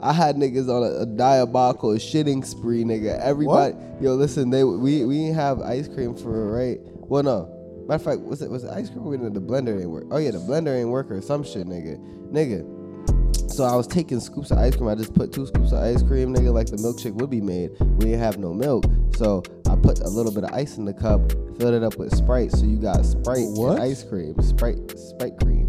I had niggas on a, a diabolical shitting spree, nigga. Everybody, yo, listen, they we we didn't have ice cream for right. Well, no. Matter of fact, was it was it ice cream? Or the blender ain't work. Oh yeah, the blender ain't work or some shit, nigga. Nigga. So I was taking scoops of ice cream. I just put two scoops of ice cream, nigga, like the milkshake would be made. We didn't have no milk, so I put a little bit of ice in the cup, filled it up with Sprite. So you got Sprite What? and ice cream, Sprite, Sprite cream.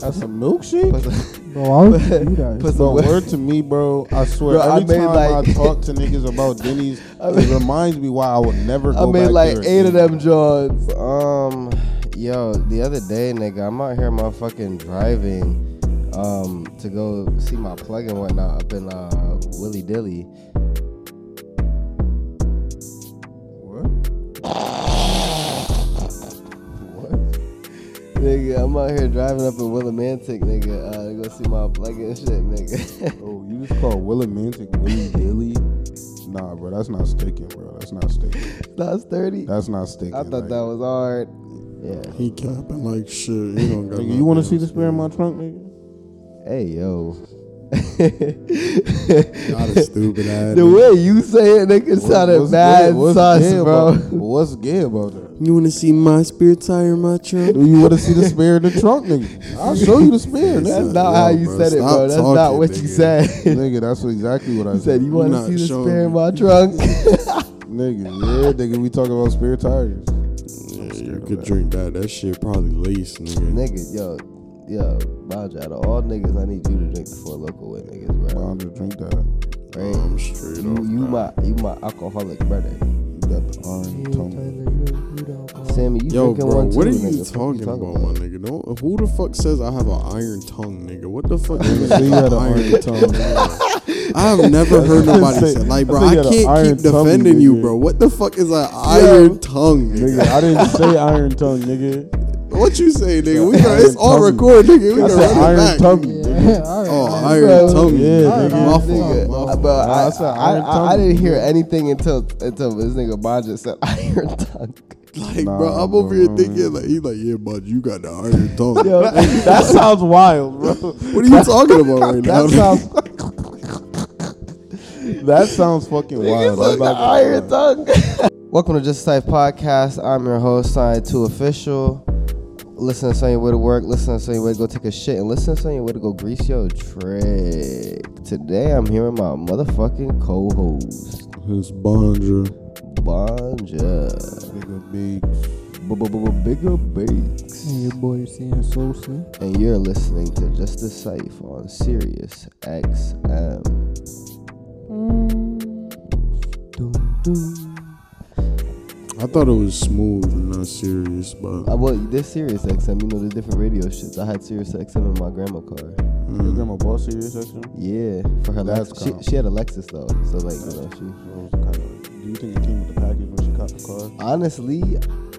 That's a milkshake. Put some- Bro, why would you do that? Put Bro, word to me, bro. I swear, Bro, I every made, time like- I talk to niggas about Denny's, I it reminds me why I would never I made like there eight of them joints. Um, yo, the other day, nigga, I'm out here motherfucking driving, um, to go see my plug and whatnot up in uh Willy Dilly. What? what? Nigga, I'm out here driving up in Willimantic, nigga, uh, to go see my plug and shit, nigga. Oh, you just call Willimantic Willy Dilly? Nah, bro, that's not sticking, bro. That's not sticking. That's 30. That's not sticking. I thought like- that was hard. Yeah. He capping like shit. He don't got Nigga, you want to see the spare in my trunk, nigga? Hey, yo. Not a stupid ass. the way you say it, nigga, sounded What's mad gay- what's sus, gay bro. About, what's gay about that? You want to see my spare tire in my trunk? Do you want to see the spare in the trunk, nigga? I'll show you the spare, That's nigga. not Yo, how you bro, said it, bro. That's not talking, what you said. nigga, that's exactly what I You said you want to see the spare in my trunk. Nigga, yeah, nigga, we talking about spare tires. Yeah, you could that. drink that. That shit probably laced, nigga. nigga, yo, yo, Banja, out of all niggas, I need you to drink the four Loko with niggas, bro. To drink that. Right? I'm straight You, up. you my, you my alcoholic brother. You got the orange tongue. Sammy, you Yo, drinking bro, one too, what are nigga. you Fuck talking about, my nigga? Don't, who the fuck says I have an iron tongue, nigga? What the fuck Nigga you had an iron iron tongue? tongue. I have never heard nobody Say- say like, bro. I I you had an can't keep tongue, defending you, bro. What the fuck is an iron tongue, nigga? Nigga, I didn't say iron tongue, nigga. What you say, nigga? We Yeah, got it's all tongue. record, nigga. We I can said run it iron back. tongue. Yeah, all right. Oh, iron Bro, tongue. yeah, nigga. nigga. My Nigga, fault. my but I I, I, I, I didn't hear anything until until this nigga Banja said iron tongue. Like, Nah, bro, I'm bro, over here man. thinking like he's like, yeah, bud, you got the iron tongue. Yo, that sounds wild, bro. what are you talking about right now? That sounds. that sounds fucking wild. I'm Look, the iron lie. tongue. Welcome to Just Life Podcast. I'm your host, Sign 2 Official. Listen to something your way to work, listen to something your way to go take a shit, and listen to something your way to go grease your trick. Today I'm here with my motherfucking co-host, His Banja. Banja. Nigga, big. Bigger Bakez. And your boy Sam Sosa. And you're listening to Just the Cyphe on Sirius XM. Dum, dum. I thought it was smooth and not serious, but Uh, well, this Sirius XM, you know, the different radio shits. I had Sirius XM in my grandma car. Your mm, grandma bought Sirius XM? Yeah, for her That's Lex- she, she had a Lexus though, so like you know she. So it's kinda- do you think it came with the package when she got the car? Honestly,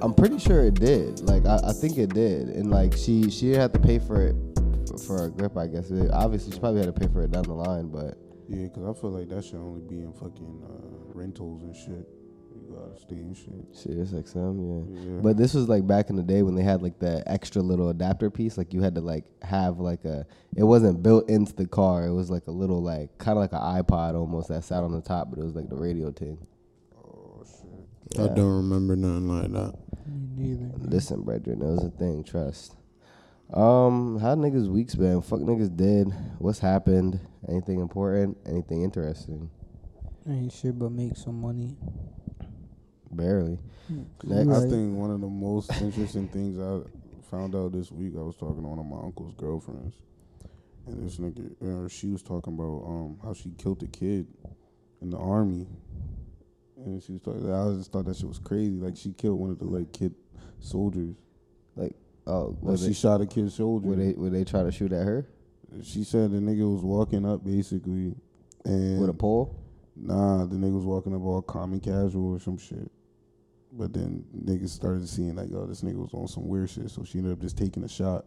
I'm pretty sure it did. Like I, I think it did, and like she she had to pay for it for, a grip. I guess it, obviously she probably had to pay for it down the line, but Yeah, because I feel like that should only be in fucking uh, rentals and shit. You gotta stay in shit. Sirius XM, yeah. Yeah. But this was like back in the day when they had like the extra little adapter piece. Like you had to like have like a. It wasn't built into the car. It was like a little like kind of like an iPod almost that sat on the top, but it was like the radio thing. Shit. I don't remember nothing like that. Me neither. Listen, brethren, that was a thing. Trust. Um, how niggas weeks been? Fuck niggas dead. What's happened? Anything important? Anything interesting? Ain't shit but make some money. Barely. Right. Next. I think one of the most interesting things I found out this week, I was talking to one of my uncle's girlfriends, and this nigga, uh, she was talking about um how she killed a kid in the army, and she was talking. I just thought that shit was crazy. Like she killed one of the like kid soldiers. Oh, Like she shot a kid soldier. were they were they try to shoot at her She said the nigga was walking up basically, and with a pole? Nah, the nigga was walking up all calm and casual or some shit. But then niggas started seeing like, oh, this nigga was on some weird shit, so she ended up just taking a shot.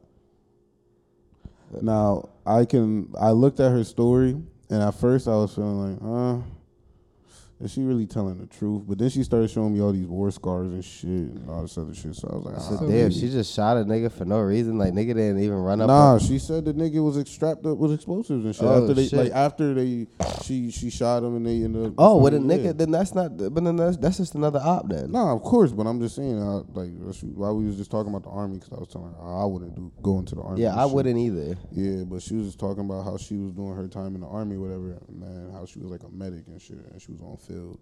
Now I can I looked at her story and at first I was feeling like, uh, is she really telling the truth? But then she started showing me all these war scars and shit and all this other shit. So I was like, So ah, damn, maybe. she just shot a nigga for no reason. Like nigga didn't even run up. Nah, she said the nigga was strapped up with explosives and shit. Oh, after they shit. like after they she she shot him and they ended up. Oh, with a nigga, then that's not. But then that's, that's just another op then. Nah, of course, but I'm just saying, uh, like, why we was just talking about the army because I was telling her I wouldn't do go into the army. yeah, I shit. wouldn't either. Yeah, but she was just talking about how she was doing her time in the army, whatever, man. How she was like a medic and shit, and she was on field,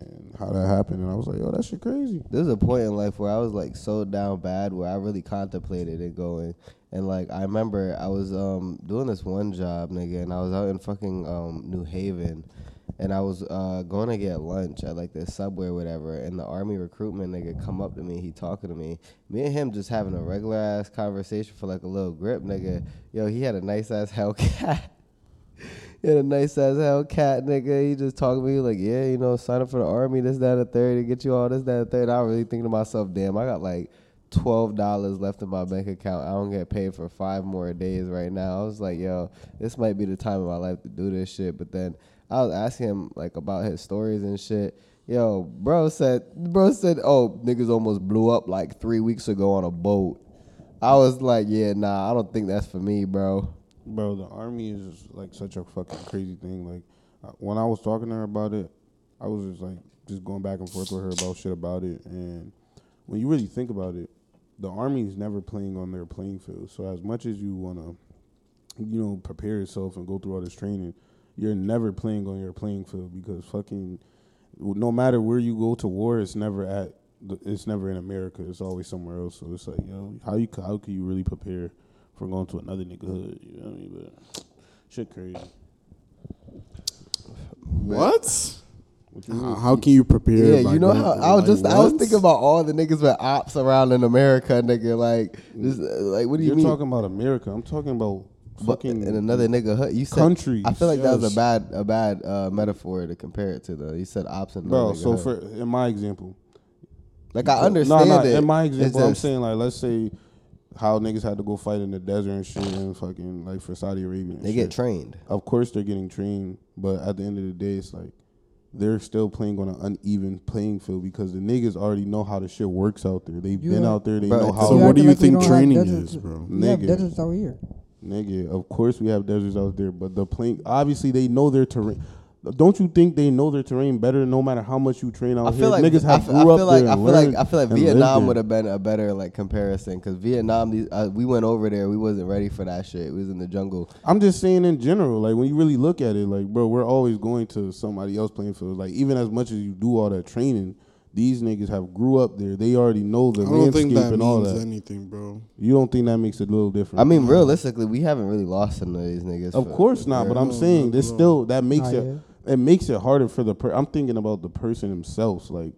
and how that happened. And I was like, yo, that shit crazy. There's a point in life where I was like so down bad where I really contemplated it going. And like I remember I was um doing this one job, nigga, and I was out in fucking um New Haven and I was uh going to get lunch at like this subway or whatever, and the army recruitment nigga come up to me, he talking to me. Me and him just having a regular ass conversation for like a little grip, nigga. Yo, he had a nice ass Hellcat. Had a nice ass Hellcat, nigga. He just talking to me like, yeah, you know, sign up for the army, this, that, the third, to get you all this, that, the third. I was really thinking to myself, damn, I got like twelve dollars left in my bank account. I don't get paid for five more days right now. I was like, yo, this might be the time of my life to do this shit. But then I was asking him like about his stories and shit. Yo, bro said, bro said, oh, niggas almost blew up like three weeks ago on a boat. I was like, yeah, nah, I don't think that's for me, bro. Bro, the army is like such a fucking crazy thing. Like uh, when I was talking to her about it, I was just like just going back and forth with her about shit about it. And when you really think about it, the army is never playing on their playing field. So as much as you wanna, you know, prepare yourself and go through all this training, you're never playing on your playing field because fucking, no matter where you go to war, it's never at. It's never in America. It's always somewhere else. So it's like, yo, know, how you how can you really prepare for going to another nigga hood? You know what I mean? But shit, crazy. What? What How, how can you prepare? Yeah, you know how I was like, just I was thinking about all the niggas with ops around in America, nigga. Like, this, uh, like what do you mean? You're mean? talking about America. I'm talking about But fucking in another nigga hood, you said countries, I feel like that was a bad a bad uh, metaphor to compare it to. Though you said ops in bro. another So nigga for in my example, like I no, understand no, it. in my It's example, I'm saying like let's say how niggas had to go fight in the desert and shit, and fucking like for Saudi Arabia. And they shit. get trained. Of course, they're getting trained, but at the end of the day, it's like they're still playing on an uneven playing field because the niggas already know how the shit works out there. They've You been are- out there. They Bro, know how. So what do you like think don't training deserts. is, bro? We have Nigga. deserts out here. Nigga, of course we have deserts out there, but the plane obviously they know their terrain. Don't you think they know their terrain better? No matter how much you train out I here, like niggas I have feel, I grew feel up like there. I and feel like learned I feel like Vietnam would have been a better like comparison because Vietnam, these, uh, we went over there, we wasn't ready for that shit. We was in the jungle. I'm just saying in general, like when you really look at it, like bro, we're always going to somebody else playing field. Like even as much as you do all that training, these niggas have grew up there. They already know the I don't landscape think that and all that. anything, bro. You don't think that makes it a little different? I mean, realistically, we haven't really lost some of these niggas. of for- course not. But. I'm saying this still that makes Nah, it yeah. It makes it harder for the. Per- I'm thinking about the person themselves. Like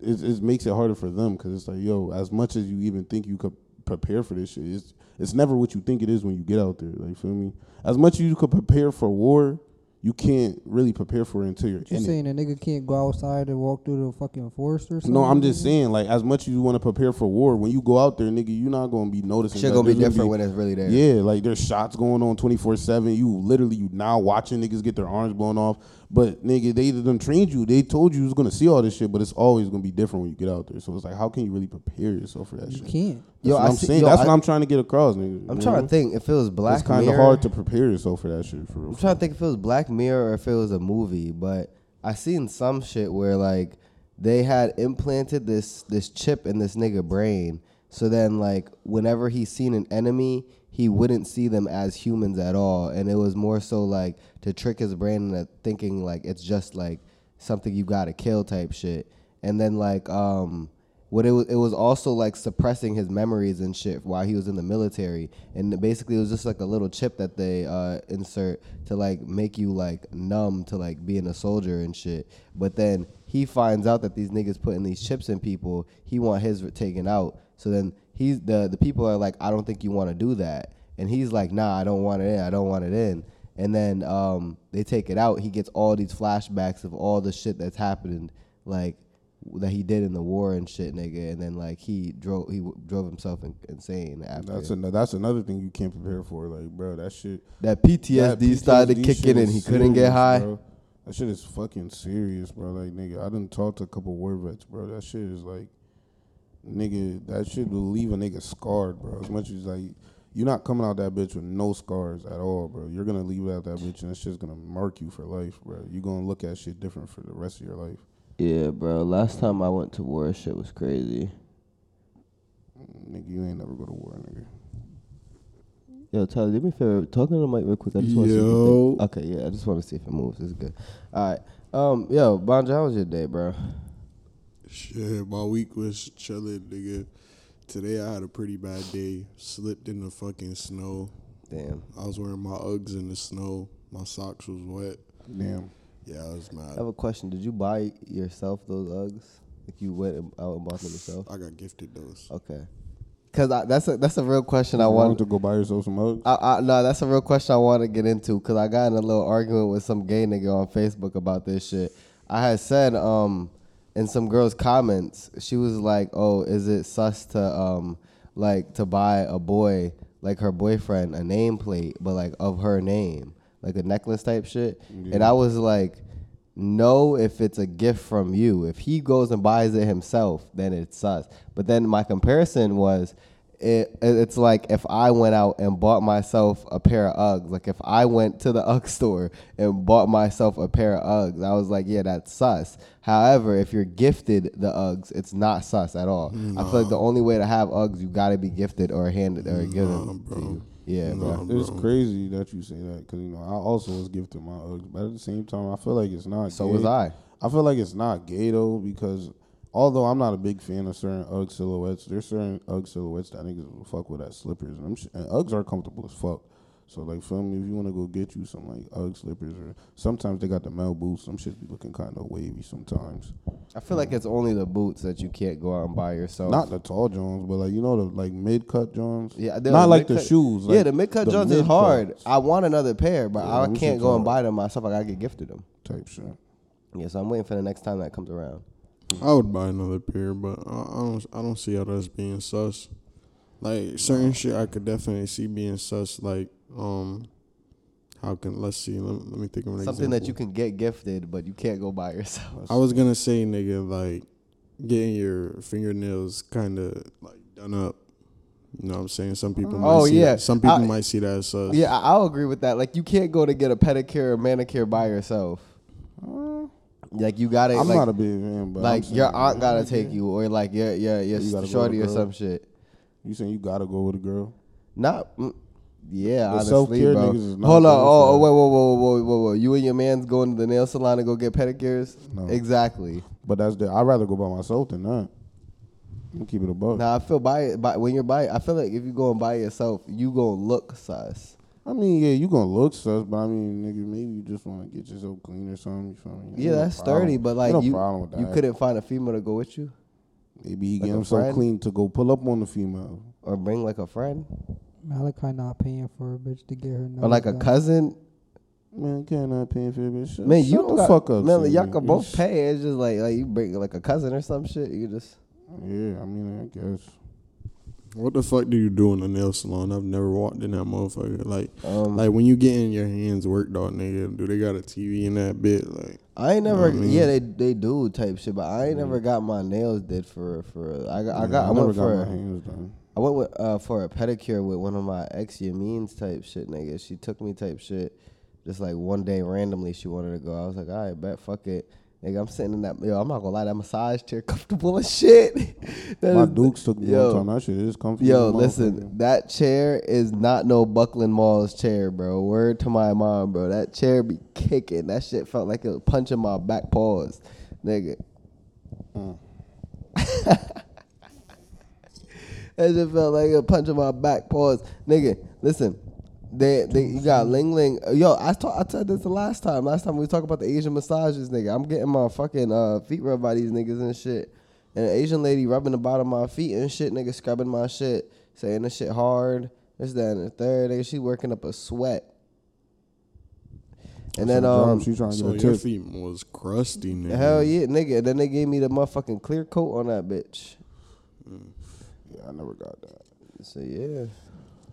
it, it makes it harder for them because it's like yo, as much as you even think you could prepare for this shit, it's it's never what you think it is when you get out there. Like feel me? As much as you could prepare for war, you can't really prepare for it until you're You in it. saying a nigga can't go outside and walk through the fucking forest or something? No, I'm just saying, like, as much as you want to prepare for war, when you go out there, nigga, you're not gonna be noticing. Shit gonna be there's different when it's really there. Yeah, like there's shots going on 24 seven. You literally you now watching niggas get their arms blown off. But nigga, they either done trained you. They told you you was gonna see all this shit, but it's always gonna be different when you get out there. So it's like, how can you really prepare yourself for that You shit? can't. That's Yo, what I I'm see- saying. yo, That's I- what I'm trying to get across, nigga. I'm trying know? to think if it was Black It's kind of hard to prepare yourself for that shit. For real. I'm trying to think if it was Black Mirror or if it was a movie, but I seen some shit where like they had implanted this this chip in this nigga brain. So then like whenever he seen an enemy, he wouldn't see them as humans at all, and it was more so like to trick his brain into thinking like it's just like something you gotta kill type shit. And then like um what it was, it was also like suppressing his memories and shit while he was in the military, and basically it was just like a little chip that they uh, insert to like make you like numb to like being a soldier and shit. But then he finds out that these niggas putting these chips in people, he want his taken out. So then he's the the people are like, I don't think you want to do that, and he's like, Nah, I don't want it in. I don't want it in. And then um, they take it out. He gets all these flashbacks of all the shit that's happening, like that he did in the war and shit, nigga. And then like he drove he w- drove himself in, insane after That's an, that's another thing you can't prepare for. Like, bro, that shit. that PTSD, that started PTSD kicking shit in. is He couldn't get high. bro. That shit is fucking serious, bro. Like nigga, I didn't talk to a couple war vets, bro. That shit is like, nigga, that shit will leave a nigga scarred, bro. As much as like, you're not coming out that bitch with no scars at all, bro. You're gonna leave out that bitch, and that shit's gonna mark you for life, bro. You're gonna look at shit different for the rest of your life. Yeah, bro. Last time I went to war, shit was crazy. Nigga, you ain't never go to war, nigga. Yo, Tyler, do me a favor. Talking to the mic real quick. I just want to see if Yo. it, Okay, yeah. I just want to see if it moves. It's good. All right. Um, yo, Banja, how was your day, bro? Shit, my week was chilling, nigga. Today I had a pretty bad day. Slipped in the fucking snow. Damn. I was wearing my Uggs in the snow. My socks was wet. Damn. Yeah, I was mad. I have a question. Did you buy yourself those Uggs? Like you went out and bought them yourself? I got gifted those. Okay. Cause I, that's a that's a real question I You want. wanted to go buy yourself some Uggs? I, I, no, that's a real question I want to get into because I got in a little argument with some gay nigga on Facebook about this shit. I had said um in some girl's comments, she was like, "Oh, is it sus to um like to buy a boy like her boyfriend a nameplate, but like of her name, like a necklace type shit?" And I was like. No, if it's a gift from you. If he goes and buys it himself, then it's sus. But then my comparison was, it, it's like if I went out and bought myself a pair of Uggs. Like if I went to the Ugg store and bought myself a pair of Uggs, I was like, yeah, that's sus. However, if you're gifted the Uggs, it's not sus at all. I feel like the only way to have Uggs, you gotta be gifted or handed or given bro. to you. Yeah, bro. It's crazy that you say that because you know I also was gifted my Uggs, but at the same time I feel like it's not. So gay. was I. I feel like it's not gay though because although I'm not a big fan of certain UGG silhouettes, there's certain UGG silhouettes that niggas will fuck with as slippers, and, sh- and Uggs are comfortable as fuck. So like, feel me? If you want to go get you some like UGG slippers, or sometimes they got the Mel boots. Some shit be looking kind of wavy sometimes. I feel like it's only the boots that you can't go out and buy yourself. Not the tall Jones, but like you know the like mid cut Jones. Yeah, not like the mid-cut- shoes. yeah, like the mid cut Jones is mid-cuts hard. I want another pair, but Yeah, I can't go and buy them myself. I gotta get gifted them. type shit. Yeah, so I'm waiting for the next time that comes around. I would buy another pair, but I, I don't. I don't see how that's being sus. Like certain shit, I could definitely see being sus. Like, um, how can let's see. Let, let me think of an Something that you can get gifted, but you can't go buy yourself. I was gonna say, nigga, like getting your fingernails kind of like done up. You know what I'm saying? Some people. Might Oh, see yeah. That. Some people I- might see that as sus. Yeah, I'll agree with that. Like, you can't go to get a pedicure or manicure by yourself. Like, you gotta. I'm like, not a big fan, but like saying, your aunt gotta take you, or like your your your You shorty or some shit. You saying you gotta go with a girl? Not. mm, Yeah, The honestly, bro. not Hold on. Oh, oh, wait, whoa, whoa, whoa, whoa, whoa. You and your man's going to the nail salon to go get pedicures? No. Exactly. But that's the. I'd rather go by myself than that. I'm keep it a buck. Now I feel by it, by when you're by, I feel like if you go and buy yourself, you gonna look sus. I mean, yeah, you gonna look sus, but I mean, nigga, maybe you just want to get yourself clean or something. You feel me? Yeah, no that's problem. sturdy, but like no you, problem with that. you couldn't find a female to go with you, Maybe he like get a himself friend? clean to go pull up on the female. or bring like a friend, Malachi not paying for a bitch to get her. or nails like a done. cousin. Man, can't not paying for it. Shut, Man, shut you the got, fuck up. Man, Sammy. y'all can both pay. It's just like like you bring like a cousin or some shit. You just Yeah, I mean, I guess. What the fuck do you do in a nail salon? I've never walked in that motherfucker. Like, um. like when you get in your hands worked on, nigga, do they got a TV in that bit? Like, I ain't never. what I mean? Yeah, they they do type shit, but I ain't never got my nails did for for. I got I Yeah, got I, never went got for my a- hands done. I went with uh for a pedicure with one of my ex Yameen's type shit, nigga. She took me type shit. Just like one day randomly she wanted to go. I was like, all right, bet, fuck it. Nigga, I'm sitting in that yo, I'm not gonna lie, that massage chair comfortable as shit. That My is- Dukes took me yo, one time. That shit is comfy. Yo, listen, that chair is not no Buckland Malls chair, bro. Word to my mom, bro. That chair be kicking. That shit felt like it was punching my back paws, nigga. Mm. That shit felt like a punch in my back paws, nigga. Listen, they they you got Ling Ling. Yo, I talk, I said this the last time. Last time we talked about the Asian massages, nigga. I'm getting my fucking uh, feet rubbed by these niggas and shit. And an Asian lady rubbing the bottom of my feet and shit, nigga, scrubbing my shit, saying this shit hard. This, that, and the third. Nigga, she working up a sweat. And then um, job, she trying to so get a your tip. feet was crusty, nigga. hell yeah, nigga. And then they gave me the motherfucking clear coat on that bitch. Yeah, I never got that. So yeah,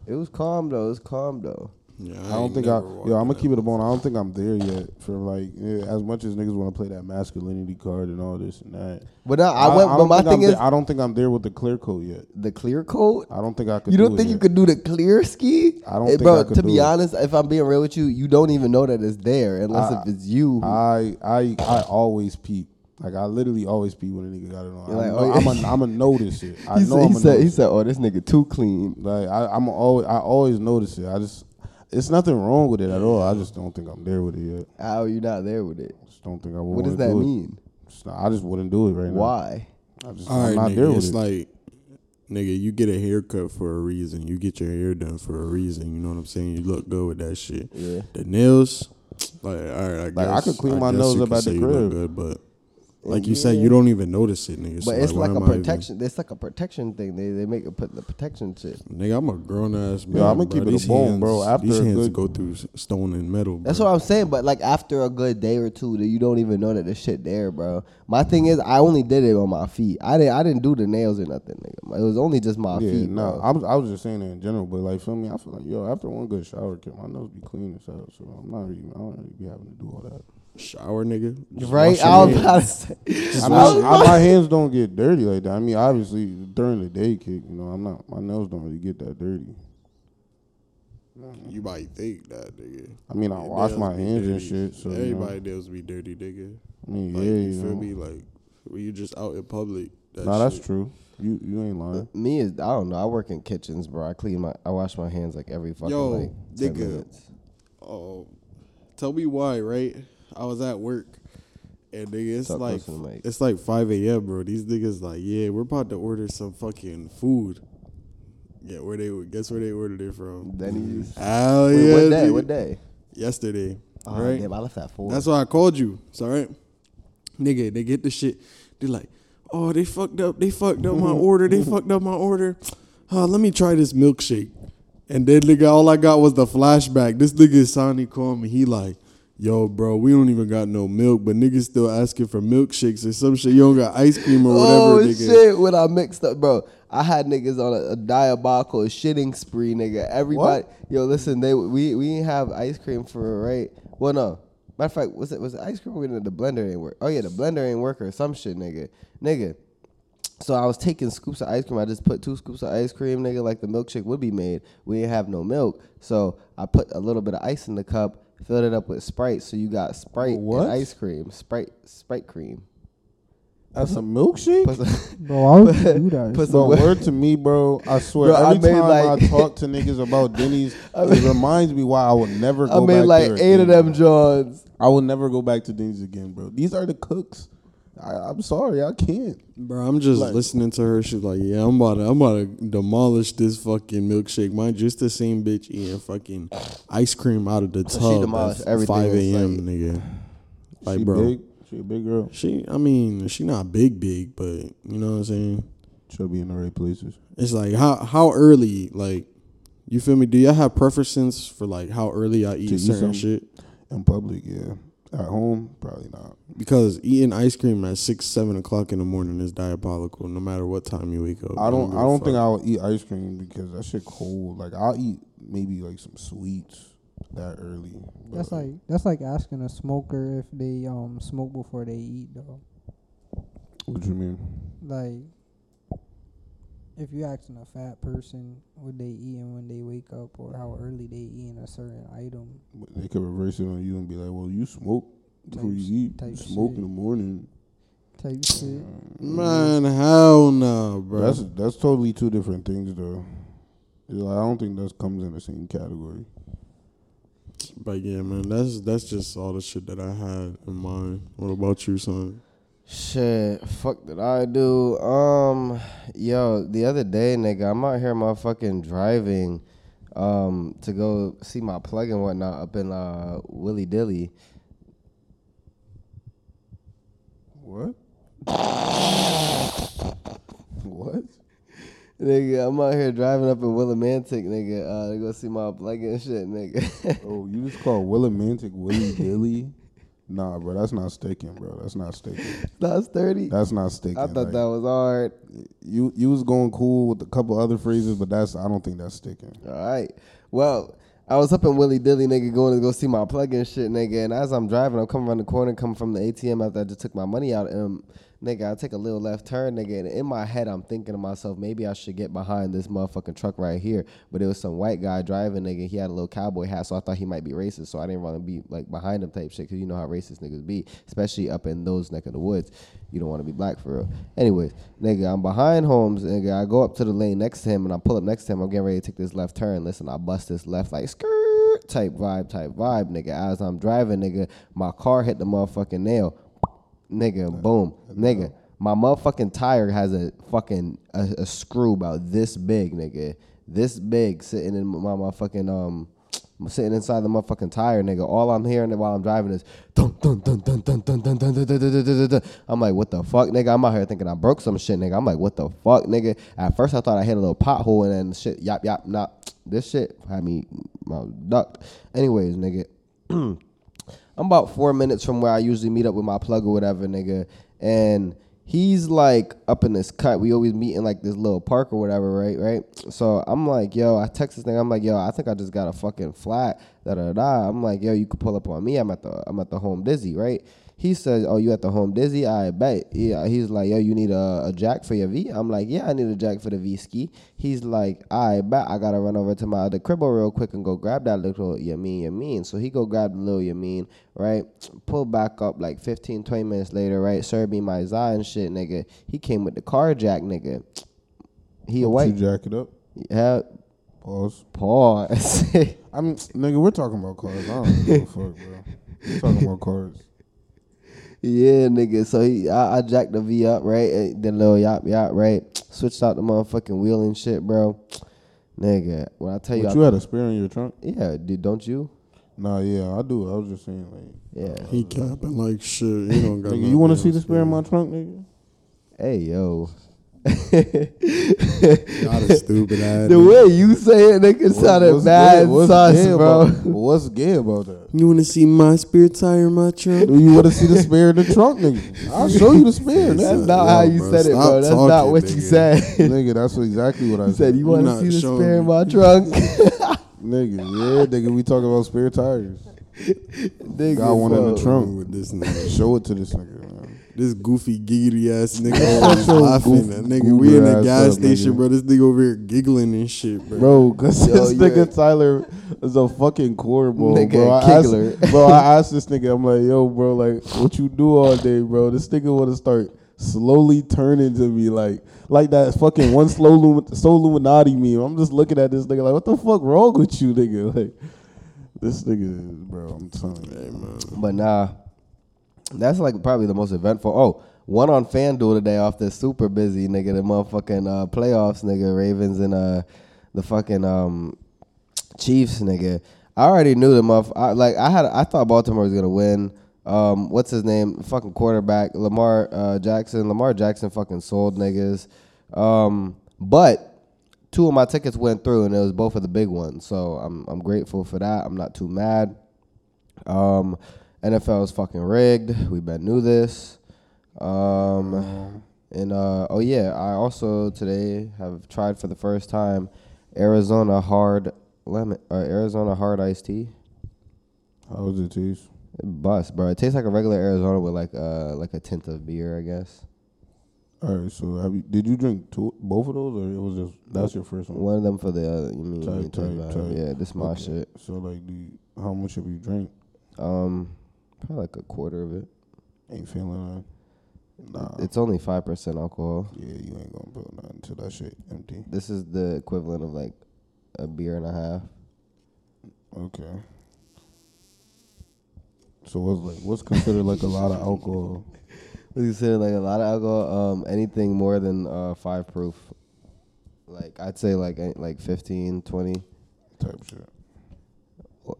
it was calm though. It was calm though. Yeah, I don't think I. Yo, I'm gonna keep it a bone. I don't think I'm there yet. For like, yeah, as much as niggas want to play that masculinity card and all this and that. But no, I, went. don't but my think I'm thing is there- I don't think I'm there with the clear coat yet. the clear coat. I don't think I could. You do don't it think you yet. could do the clear ski? I don't Eh, think bro. I could to do be it. honest, if I'm being real with you, you don't even know that it's there unless I- if it's you. who- I I I always peep. Like I literally always be when a nigga got it on. You're like, I'm, oh, yeah. I'm a, I'm a notice it. I he know said, I'm he a said, he said, "Oh, this nigga too clean." Like I, I'm always I always notice it. I just it's nothing wrong with it at all. I just don't think I'm there with it yet. How are you not there with it? Just don't think I would. What does that do mean? Just not- I just wouldn't do it right now. Why? I just, All I'm right, not nigga. there with it's it. like, nigga, you get a haircut for a reason. You get your hair done for a reason. You know what I'm saying? You look good with that shit. Yeah. The nails, like, all right, I guess. I could clean my guess nails you up could at the look crib. Good, but like you said, you don't even notice it, nigga. But So, it's why like a I even- protection. It's like a protection thing. They they make it put the protection shit. Nigga, I'm a grown ass man. I'ma bro. keep it a These bone, hands, bro. After these a hands good- go through stone and metal. Bro. That's what I'm saying. But like after a good day or two, that you don't even know that the shit there, bro. My thing is, I only did it on my feet. I didn't. I didn't do the nails or nothing, nigga. It was only just my yeah, feet. no, bro. I was I was just saying that in general, but like feel me, I feel like yo, after one good shower, my nose be clean as hell, so I'm not really I don't really be having to do all that. Shower, nigga. Just right? I was hands. about to say. I I mean, I, my hands don't get dirty like that. I mean, obviously during the day, kick, you know, I'm not my nails don't really get that dirty. You might think that, nigga. I mean, I Your wash my be hands and shit, so you know. everybody nails be dirty, nigga. I mean, Like, yeah, you you feel know. me? Like when you just out in public. That Nah, that's true. You you ain't lying. Me is I don't know. I work in kitchens, bro. I clean my. I wash my hands like every fucking Yo, like ten nigga. minutes. Oh, tell me why, right? I was at work, and nigga, it's Talk like close to the mic. it's like five a.m., bro. These niggas like, yeah, we're about to order some fucking food. Yeah, where they guess where they ordered it from? Denny's. Hell Wait, yeah! what day? nigga. What day? Yesterday. Oh, right? damn, I left at four. That's why I called you. It's all right. Nigga, they get the shit. They're like, oh, they fucked up. They fucked up my order. They fucked up my order. Uh, let me try this milkshake. And then nigga, all I got was the flashback. This nigga Sonny called me. He like, yo, bro, we don't even got no milk, but niggas still asking for milkshakes or some shit. You don't got ice cream or whatever, oh nigga. shit! When I mixed up, bro, I had niggas on a, a diabolical shitting spree, nigga. Everybody, yo, listen, they we we didn't have ice cream for right. Well, no. Matter of fact, was it was it ice cream? Or the blender ain't work. Oh yeah, the blender ain't work or some shit, nigga. Nigga. So I was taking scoops of ice cream. I just put two scoops of ice cream, nigga, like the milkshake would be made. We didn't have no milk, so I put a little bit of ice in the cup, filled it up with Sprite. So you got Sprite What? and ice cream, Sprite Sprite cream. That's a milkshake. Put some, Bro, why would you do that? put shit? Bro, some word to me, bro. I swear, Bro, I every made time like- I talk to niggas about Denny's, it reminds me why I would never go I made like there eight of again, them bro. Johns. I will never go back to Denny's again, bro. These are the cooks. I, I'm sorry, I can't. Bro, I'm just Like- listening to her. She's like, "Yeah, I'm about to, I'm about to demolish this fucking milkshake." Mine just the same bitch eating fucking ice cream out of the she tub demolished at everything. five a.m. like- nigga. Like, she bro, big. She a big girl. she. I mean, she not big, big, but you know what I'm saying. She'll be in the right places. It's like how how early, like, you feel me? Do y'all have preferences for like how early I eat eat certain something? shit? In public, yeah. At home, probably not. Because eating ice cream at six, seven o'clock in the morning is diabolical. No matter what time you wake up. I don't. give I a don't think. I'll eat ice cream because that shit cold. Like I'll eat maybe like some sweets that early. That's like that's like asking a smoker if they um smoke before they eat though. What do you mean? Like if you asking a fat person what they eating when they wake up or how early they eating a certain item, but They could reverse it on you and be like, "Well, you smoke before you eat. You smoke shit. in the morning." type shit. Mm. Man, hell no, bro. That's that's totally two different things, though. I don't think that comes in the same category. But yeah, man, that's that's just all the shit that I had in mind. What about you, son? Shit, fuck did I do? Um, yo, the other day, nigga, I'm out here motherfucking driving, um, to go see my plug and whatnot up in uh Willy Dilly. What? what? Nigga, I'm out here driving up in Willimantic, nigga, uh, to go see my plug and shit, nigga. Oh, you just call Willimantic Willy Dilly? Nah, bro, that's not sticking, bro. That's not sticking. That's 30. That's not sticking. I thought Like, that was hard. you you was going cool with a couple other phrases, but that's I don't think that's sticking. All right. Well, I was up in Willie Dilly, nigga, going to go see my plug in shit, nigga. And as I'm driving, I'm coming around the corner, coming from the ATM after I just took my money out. And nigga, I take a little left turn, nigga. And in my head, I'm thinking to myself, maybe I should get behind this motherfucking truck right here. But it was some white guy driving, nigga. He had a little cowboy hat, so I thought he might be racist. So I didn't want to be like behind him type shit, cause you know how racist niggas be, especially up in those neck of the woods. You don't want to be black for real. Anyways, nigga, I'm behind Holmes, nigga. I go up to the lane next to him, and I pull up next to him. I'm getting ready to take this left turn. Listen, I bust this left like skirt type vibe, type vibe, nigga. As I'm driving, nigga, my car hit the motherfucking nail, nigga. Boom, nigga. My motherfucking tire has a fucking a, a screw about this big, nigga. This big sitting in my motherfucking um sitting inside the motherfucking tire, nigga. All I'm hearing while I'm driving is dun dun dun dun dun dun dun dun dun dun dun dun dun. I'm like, what the fuck, nigga? I'm out here thinking I broke some shit, nigga. I'm like, what the fuck, nigga? At first I thought I hit a little pothole and then shit, yap yap, nah. This shit had me uh, ducked. Anyways, nigga. I'm about four minutes from where I usually meet up with my plug or whatever, nigga. And he's like up in this cut. We always meet in like this little park or whatever, right? Right. So I'm like, yo, I text this thing. I'm like, yo, I think I just got a fucking flat. Da da da. I'm like, yo, you could pull up on me. I'm at the I'm at the home dizzy, right? He says, "Oh, you at the home dizzy? I bet." Yeah, he's like, "Yo, you need a, a jack for your V?" I'm like, "Yeah, I need a jack for the V ski." He's like, "I bet I gotta run over to my other cribble real quick and go grab that little Yamin Yamin." So he go grab the little Yamin, right? Pull back up like 15, 20 minutes later, right? Serve me my za and shit, nigga. He came with the car jack, nigga. He a white. You jack it up. Yeah, Pause. pause. I mean, nigga, we're talking about cars. I don't give a fuck, bro. We're talking about cars. Yeah, nigga. So he, I, I jacked the V up, right? And then little yop yop, right? Switched out the motherfucking wheel and shit, bro. Nigga, when I tell you, But I- you had a spare in your trunk? yeah, dude, don't you? Nah, yeah, I do. I was just saying, like, Yeah. Uh, he capping like shit. He don't got. nigga, you want to see the spare in my trunk, nigga? Hey, yo. Not a stupid ass. the way you say it, nigga, sounded What's mad what's sus, gay bro. About, what's gay about that? You want to see my spare tire in my trunk? Do you want to see the spare in the trunk, nigga? I'll show you the spare, That's nigga. not Yo, how you bro, said it, bro. That's not talking, what you said. nigga, that's exactly what I you said you You want to see the showing spare in my trunk. Nigga, yeah, nigga, we talking about spare tires. nigga, Got one in the trunk. with this nigga. Show it to this nigga, man. This goofy giggity ass nigga always Your laughing. goof- That nigga, we in the gas up, station, nigga. bro. This nigga over here giggling and shit, bro. Bro, cause Yo, this you're- nigga Tyler is a fucking cornball, Nigga, bro. I Kegler. asked, bro, I asked this nigga, I'm like, yo, bro, like, what you do all day, bro? This nigga want to start slowly turning to me like, like that fucking one slow Lumi- so Illuminati meme. I'm just looking at this nigga like, what the fuck wrong with you, nigga? Like, this nigga, bro, I'm telling you, man. But nah, that's like probably the most eventful. Oh, one on FanDuel today off this super busy nigga, the motherfucking uh, playoffs nigga, Ravens and uh the fucking um Chiefs nigga. I already knew the muff. I, like I had, I thought Baltimore was gonna win. Um, what's his name? Fucking quarterback Lamar uh, Jackson. Lamar Jackson fucking sold niggas. Um, but two of my tickets went through, and it was both of the big ones. So I'm I'm grateful for that. I'm not too mad. Um, NFL is fucking rigged. We been knew this. Um, and uh, oh yeah, I also today have tried for the first time Arizona hard lemon, uh, Arizona hard iced tea. How was it taste? It bust, bro. It tastes like a regular Arizona with like uh like a tint of beer, I guess. All right, so have you? Did you drink two, both of those, or it was just that's your first one? One of them for the other. you mean Tight, you talking tight, tight. yeah, this my Okay. shit. So like, you, how much have you drank? Um, probably like a quarter of it. Ain't feeling that. Nah. It's only five percent alcohol. yeah, you ain't gonna put nothing to that shit empty. This is the equivalent of like a beer and a half. Okay. So what's like what's considered like a lot of alcohol? We consider like a lot of alcohol. Um, anything more than uh five proof. Like I'd say like like 15, 20, type shit.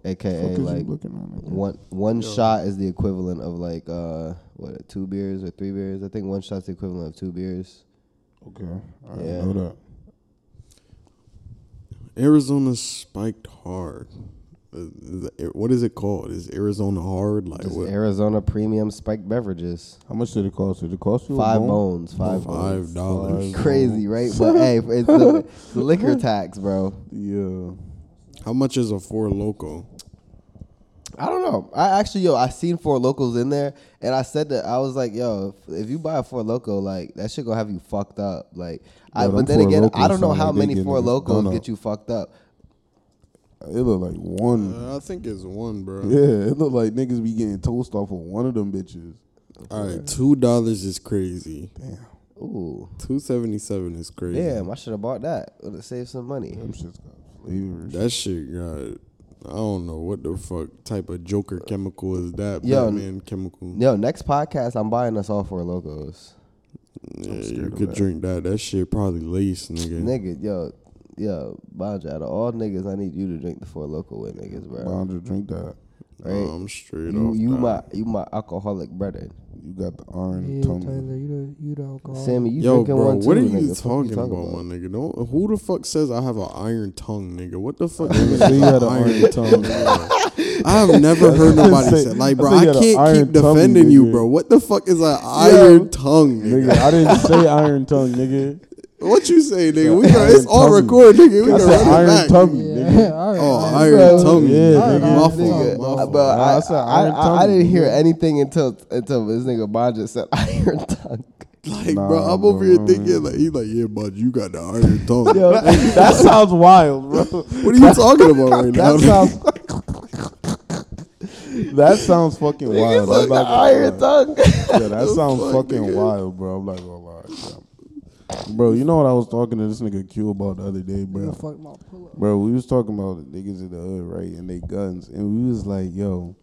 Aka Fuck is like looking on one one Yo. shot is the equivalent of like uh what two beers or three beers. I think one shot's the equivalent of two beers. Okay, I Yeah. know that. Arizona spiked hard. Uh, is it- What is it called? Is Arizona hard? Like Just what? Arizona premium spiked beverages. How much did it cost? Did it cost you Five bone? bones. Five Five dollars. Crazy, right? But hey, it's the, it's the liquor tax, bro. Yeah. How much is a four Loko? I don't know. I actually, yo, I seen four Lokos in there, and I said that I was like, yo, if, if you buy a four Loko, like that shit gonna have you fucked up. Like, I, but then again, I don't know how many four it Lokos done get you fucked up. It look like one. Uh, I think it's one, bro. Yeah, it look like niggas be getting toast off of one of them bitches. All right, two dollars is crazy. Damn, Ooh, Two seventy seven is crazy. damn! I should have bought that. Would have saved some money. them shits got flavor. That shit got. I don't know what the fuck type of Joker chemical is that. Yo, Batman chemical. Yo, next podcast, I'm buying us all four Lokos. Yeah, you could that. drink that. That shit probably lace, nigga. Nigga, yo, yo, Banja, out of all niggas, I need you to drink the four Loko with niggas, bro. Boundary drink that. Right? Oh, I'm straight you off. you that. my you my alcoholic brother. You got the orange Yeah, tummy. Taylor, you the you the alcohol. Sammy, you Yo, drinking bro, one too? what are nigga. you talking about, my nigga? Don't, who the fuck says I have an iron tongue, nigga? What the fuck? didn't is say you had an an iron iron tongue? I have never heard nobody say- say like, I bro. say I you had an can't keep tummy, defending you, bro. What the fuck is an iron tongue, nigga? Nigga, I didn't say iron tongue, nigga. What you say, nigga? We got, it's all tummy. recorded, nigga. We I can said run it iron back. tummy, Yeah, nigga. all right, Oh, all right. iron Bro, tummy. yeah, my nigga. fault, Nigga, my fault. but I, I said I, iron I, I didn't hear anything until until this nigga Banja said iron tongue. Like, Nah, bro, I'm bro, over here I thinking mean- like he's like, yeah, bud, you got the iron tongue. Yo, that sounds wild, bro. what are you talking about right now? That sounds. that sounds fucking wild. I'm Nigga said not the iron tongue. Yeah, that sounds fucking wild, bro. I'm not gonna lie. Bro, you know what I was talking to this nigga Q about the other day, bro? Fuck my pull up. Bro, we was talking about the niggas in the hood, right? And they guns. And we was like, yo,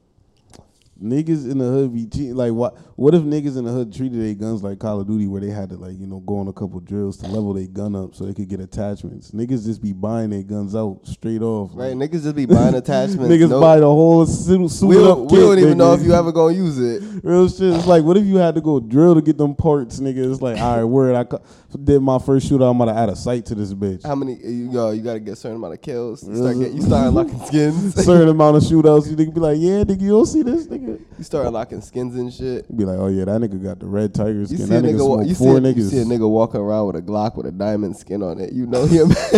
niggas in the hood be cheating. Like, what What if niggas in the hood treated their guns like Call of Duty, where they had to, like, you know, go on a couple drills to level their gun up so they could get attachments? Niggas just be buying their guns out straight off. Right, niggas just be buying attachments. niggas no- buy the whole suit, suit we up don't, kit, we don't even know if you ever gonna use it. Real shit. It's like, what if you had to go drill to get them parts, nigga? It's like, all right, word. I did my first shootout. I'm gonna add a sight to this bitch. How many you go? You gotta get a certain amount of kills. You start get, you start unlocking skins. Certain amount of shootouts, you nigga be like, yeah, nigga, you don't see this nigga. You start locking skins and shit. Be like, oh yeah, that nigga got the red tiger You skin. see a That nigga nigga, wa- smoked you see, four a, niggas. you see a nigga walking around with a Glock with a diamond skin on it. You know him.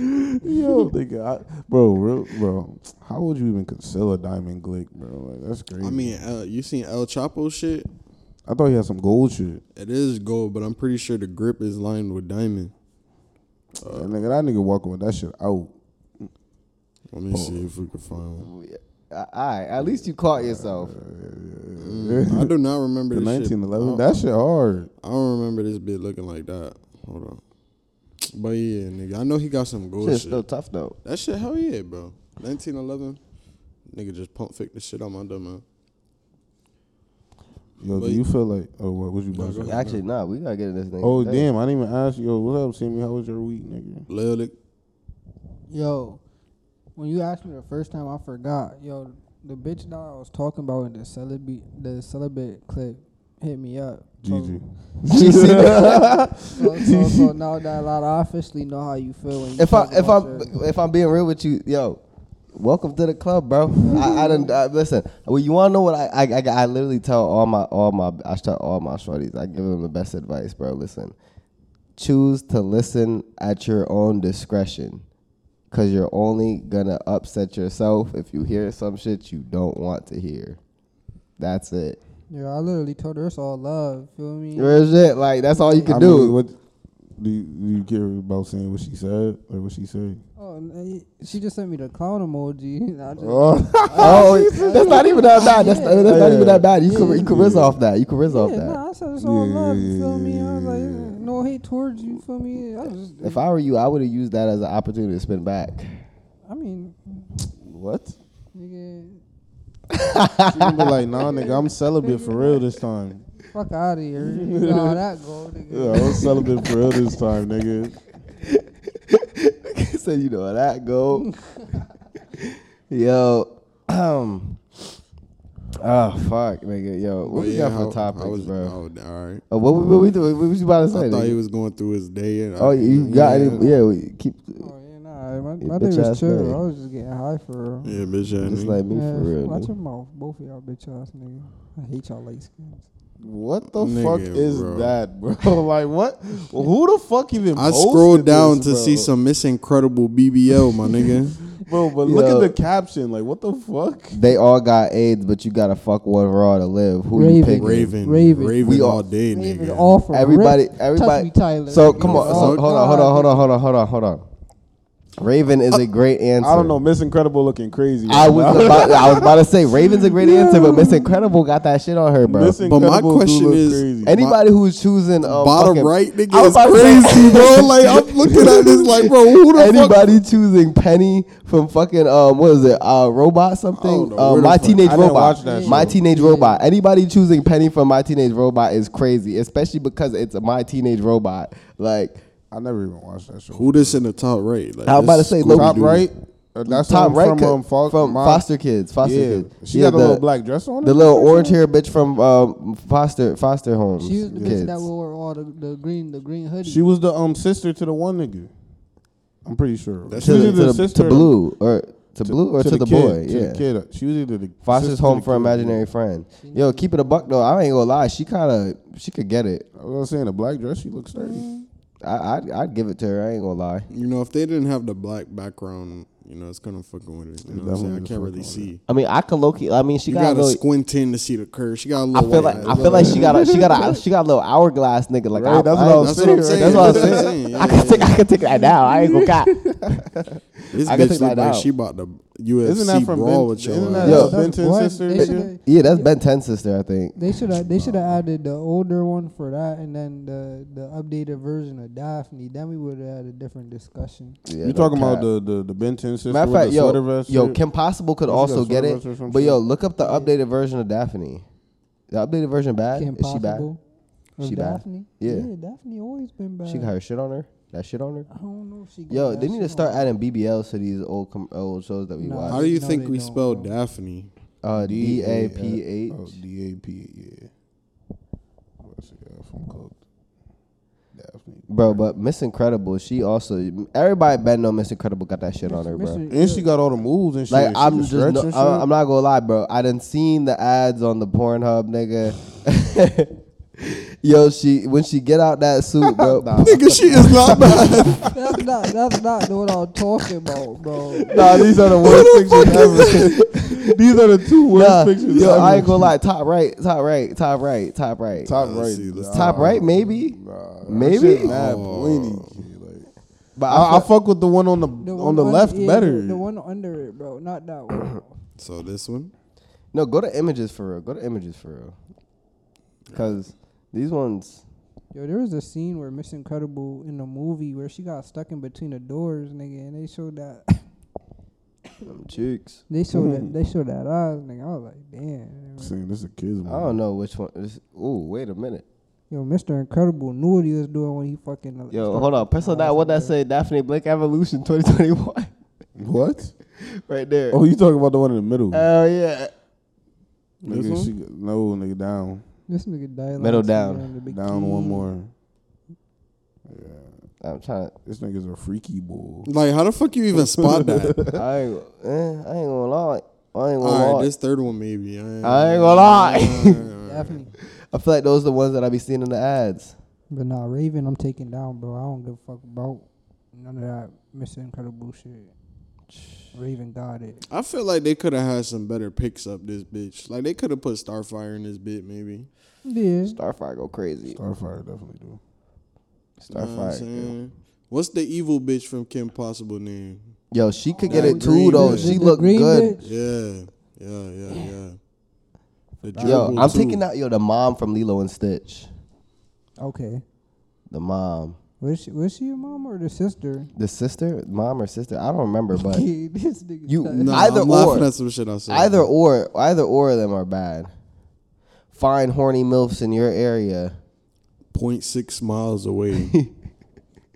Yo, nigga, I, bro, real, bro, how would you even conceal a diamond glick, bro? Like that's crazy. I mean, uh, you seen El Chapo shit? I thought he had some gold shit. It is gold, but I'm pretty sure the grip is lined with diamond. that nigga, that nigga walking with that shit out. Let me see if we can find one. All right, at least you caught yourself. Mm, I do not remember The this shit. 1911, I- that shit hard. I don't remember this bit looking like that. Hold on. But yeah, nigga, I know he got some gold Shit's shit. still tough though. That shit, hell yeah, bro. 1911, nigga just pump fake the shit out my dumb man. Yo, But- do you feel like? Oh, what was you about to say? Actually, nah, we gotta get in this thing. Oh Hey. damn, I didn't even ask you. Yo, what up, Sammy? How was your week, nigga? Lil, Yo, when you asked me the first time, I forgot. Yo, the bitch that I was talking about in the celibate the celibate clip hit me up. So- GG. She. So, so, so now that like, I officially know how you feel when you if I if I'm your- if I'm being real with you, yo, welcome to the club, bro. I, I didn't I, listen. Well, you want to know what I, I I I literally tell all my all my I tell all my shorties. I give them the best advice, bro. Listen, choose to listen at your own discretion, cause you're only gonna upset yourself if you hear some shit you don't want to hear. That's it. yeah, I literally told her it's all love. Feel me? Real shit. Like that's all you can I do. mean, what do you, do you care about saying what she said or what she said? Oh, and, uh, she just sent me the clown emoji. I just, Oh, that's not even that bad. That's, that's not Yeah. even that bad. You can you can rizz Yeah. off that. You can rizz off yeah, that. nah, I said it's all Yeah, love. yeah, You feel yeah, me? I was like, yeah. No hate towards you. Feel me? I was. If I were you, I would have used that as an opportunity to spin back. I mean, What? nigga, She gonna be like, nah, nigga, I'm celibate for real this time. fuck out of here. You know how that go, nigga. Yeah, I'm celibate for real this time, nigga. so you know how that go. Yo, um, oh fuck, nigga, yo, what But we yeah, got how- for topics, how was- bro? oh, all right. Oh, what, we- what, we do- what was you about to say? I thought nigga? he was going through his day. And oh, you got any? Yeah, we keep Oh yeah, nah. My, Yeah, my day was chill. day. I was just getting high for real. Yeah, bitch. Yeah, just like me Yeah, for real. Watch your mouth, both of y'all bitch ass nigga. I hate y'all light skins. What the Nigga, fuck is bro. that, bro? like what? Who the fuck even? I posted scrolled down this, to bro? see some Miss Incredible BBL, my nigga. bro. But look at the caption. Like what the fuck? They all got AIDS, but you gotta fuck one raw to live. Who you picking? Raven, Raven. Raven, We all all- day, Raven nigga. all for Everybody, everybody. Touch me, Tyler. So come on, so hold on, hold on, hold God. on, hold on, hold on, hold on, hold on. Raven is a great answer. I don't know. Miss Incredible looking crazy. I was now. about, I was about to say Raven's a great answer, but Miss Incredible got that shit on her, bro. Miss But my question is, crazy. Anybody who's choosing um, Bottom fucking- right I nigga is about to say- crazy, bro. Like I'm looking at this like, bro, who the fuck? Anybody choosing Penny from fucking um what is it uh robot something uh, Where the my fuck- teenage I didn't robot watch that my show. teenage Yeah. robot anybody choosing Penny from my teenage robot is crazy especially because it's a my teenage robot like I never even watched that show. Who this in the top right? Like, I was about this to say, Scooby low- top Doo. right? Uh, that's top right from co- um, Fo- from Mom- foster kids foster yeah. kids She Yeah, had a little black dress on. the little orange hair bitch from um, foster foster homes She was the bitch that wore all the, the green the green hoodie. She was the um sister to the one nigga. I'm pretty sure. That's She to, was the, either to, the, sister to blue or to, blue or to, the, kid, boy to yeah the kid. She was either the Foster's sister to home the for kid. imaginary friend. Yo, keep it a buck though. I ain't gonna lie. She kind of she could get it. I was saying the black dress. She looks sturdy. I I'd, I'd give it to her. I ain't gonna lie. You know, if they didn't have the black background, you know, it's kind of fucking with it. You know what I'm saying? I can't really see. I mean, I can low key. I mean, she You got a gotta little. squint in to see the curve. She got a I little. feel white like eyes. I feel like she got a she got a she got a little hourglass nigga. Like Right, I, that's I, what I was That's what I'm saying. That's what I'm That's what I'm saying. saying. I can take I can take that now. I ain't gonna cap. This I can bitch take look that like out. she about to UFC Isn't that from brawl Ben- with your isn't ass. that Yo. uh, Ben 10 What? sister? They shit? shoulda- Yeah, that's Ben 10 sister. I think. They should have they should have added the older one for that, and then the the updated version of Daphne. Then we would have had a different discussion. Yeah, You no talking about cap. the the the Ben 10 sister Matter of fact, yo, vest? yo, shit? Kim Possible could Oh, she got also get it, vest or some but yo, look up the updated version of Daphne. The updated version bad? Kim Is she bad? Possible. Of She bad? Daphne. Yeah. Daphne always been bad. She got her shit on her. That shit on her. I don't know if she. got Yo, that they need to start adding BBLs to these old com- old shows that we Nah. watch. How do you No, think we spell. Daphne? Uh, D A P H. Oh, D A P. Yeah. What's it, yeah, from Cooked. Daphne. Bro, but Miss Incredible, she also everybody bet know Miss Incredible got that shit on her, bro. And she got all the moves and shit. Like She I'm just, no, I- shit. I'm not gonna lie, bro. I done seen the ads on the Pornhub, nigga. Yo, she when she get out that suit, bro. nah, Nigga, she is not bad. That's not that's not what I'm talking about, bro. nah, these are the worst pictures ever. These are the two worst Nah, pictures. yo, ever. I ain't gonna lie. Top right, top right, top right, top right, Top Let's right. see, let's nah, top right, maybe. Nah, Maybe? that Mad Oh. Like, But I, I I, fuck with the one on the, The on the un- left yeah, better. The, the one under it, bro. Not that one. so this one, no, go to images for real. Go to images for real. Cause these ones, Yo, there was a scene where Miss Incredible in the movie where she got stuck in between the doors, nigga, and they showed that them cheeks. they showed that they showed that eyes, nigga. I was like, damn. Saying this is a kids movie. I don't know which one. This, ooh, wait a minute. Yo, Mr. Incredible knew what he was doing when he fucking. uh, Yo, hold on. Press on that. What that say? Daphne Blake Evolution 2021. What? right there. Oh, you talking about the one in the middle? Hell yeah. This nigga, one? she, no, nigga, down. This nigga died. Middle down. Down one more. Yeah. I'm trying. This nigga's a freaky bull. like, how the fuck you even spot that? I ain't. Eh, I ain't gonna lie. I ain't gonna All right, lie. this third one maybe. I ain't, I ain't gonna lie. Definitely. I feel like those are the ones that I be seeing in the ads. But nah, Raven, I'm taking down, bro. I don't give a fuck about none of that Mr. Incredible shit. Raven got it. I feel like they could have had some better picks up this bitch. Like they could have put Starfire in this bit maybe. Yeah. Starfire go crazy. Starfire definitely do. Know what Starfire. saying? What's the evil bitch from Kim Possible name? Yo, she could get That it too though. bitch. She The look green good. bitch? Yeah, yeah, yeah, yeah. The Yo, I'm too. taking out yo the mom from Lilo and Stitch. Okay. The mom, Was she was she your mom or the sister? the sister, mom or sister. I don't remember, but this. You- died. Nah, Either I'm or. at some shit I said. either or, either or of them are bad. Find horny milfs in your area. 0.6 miles away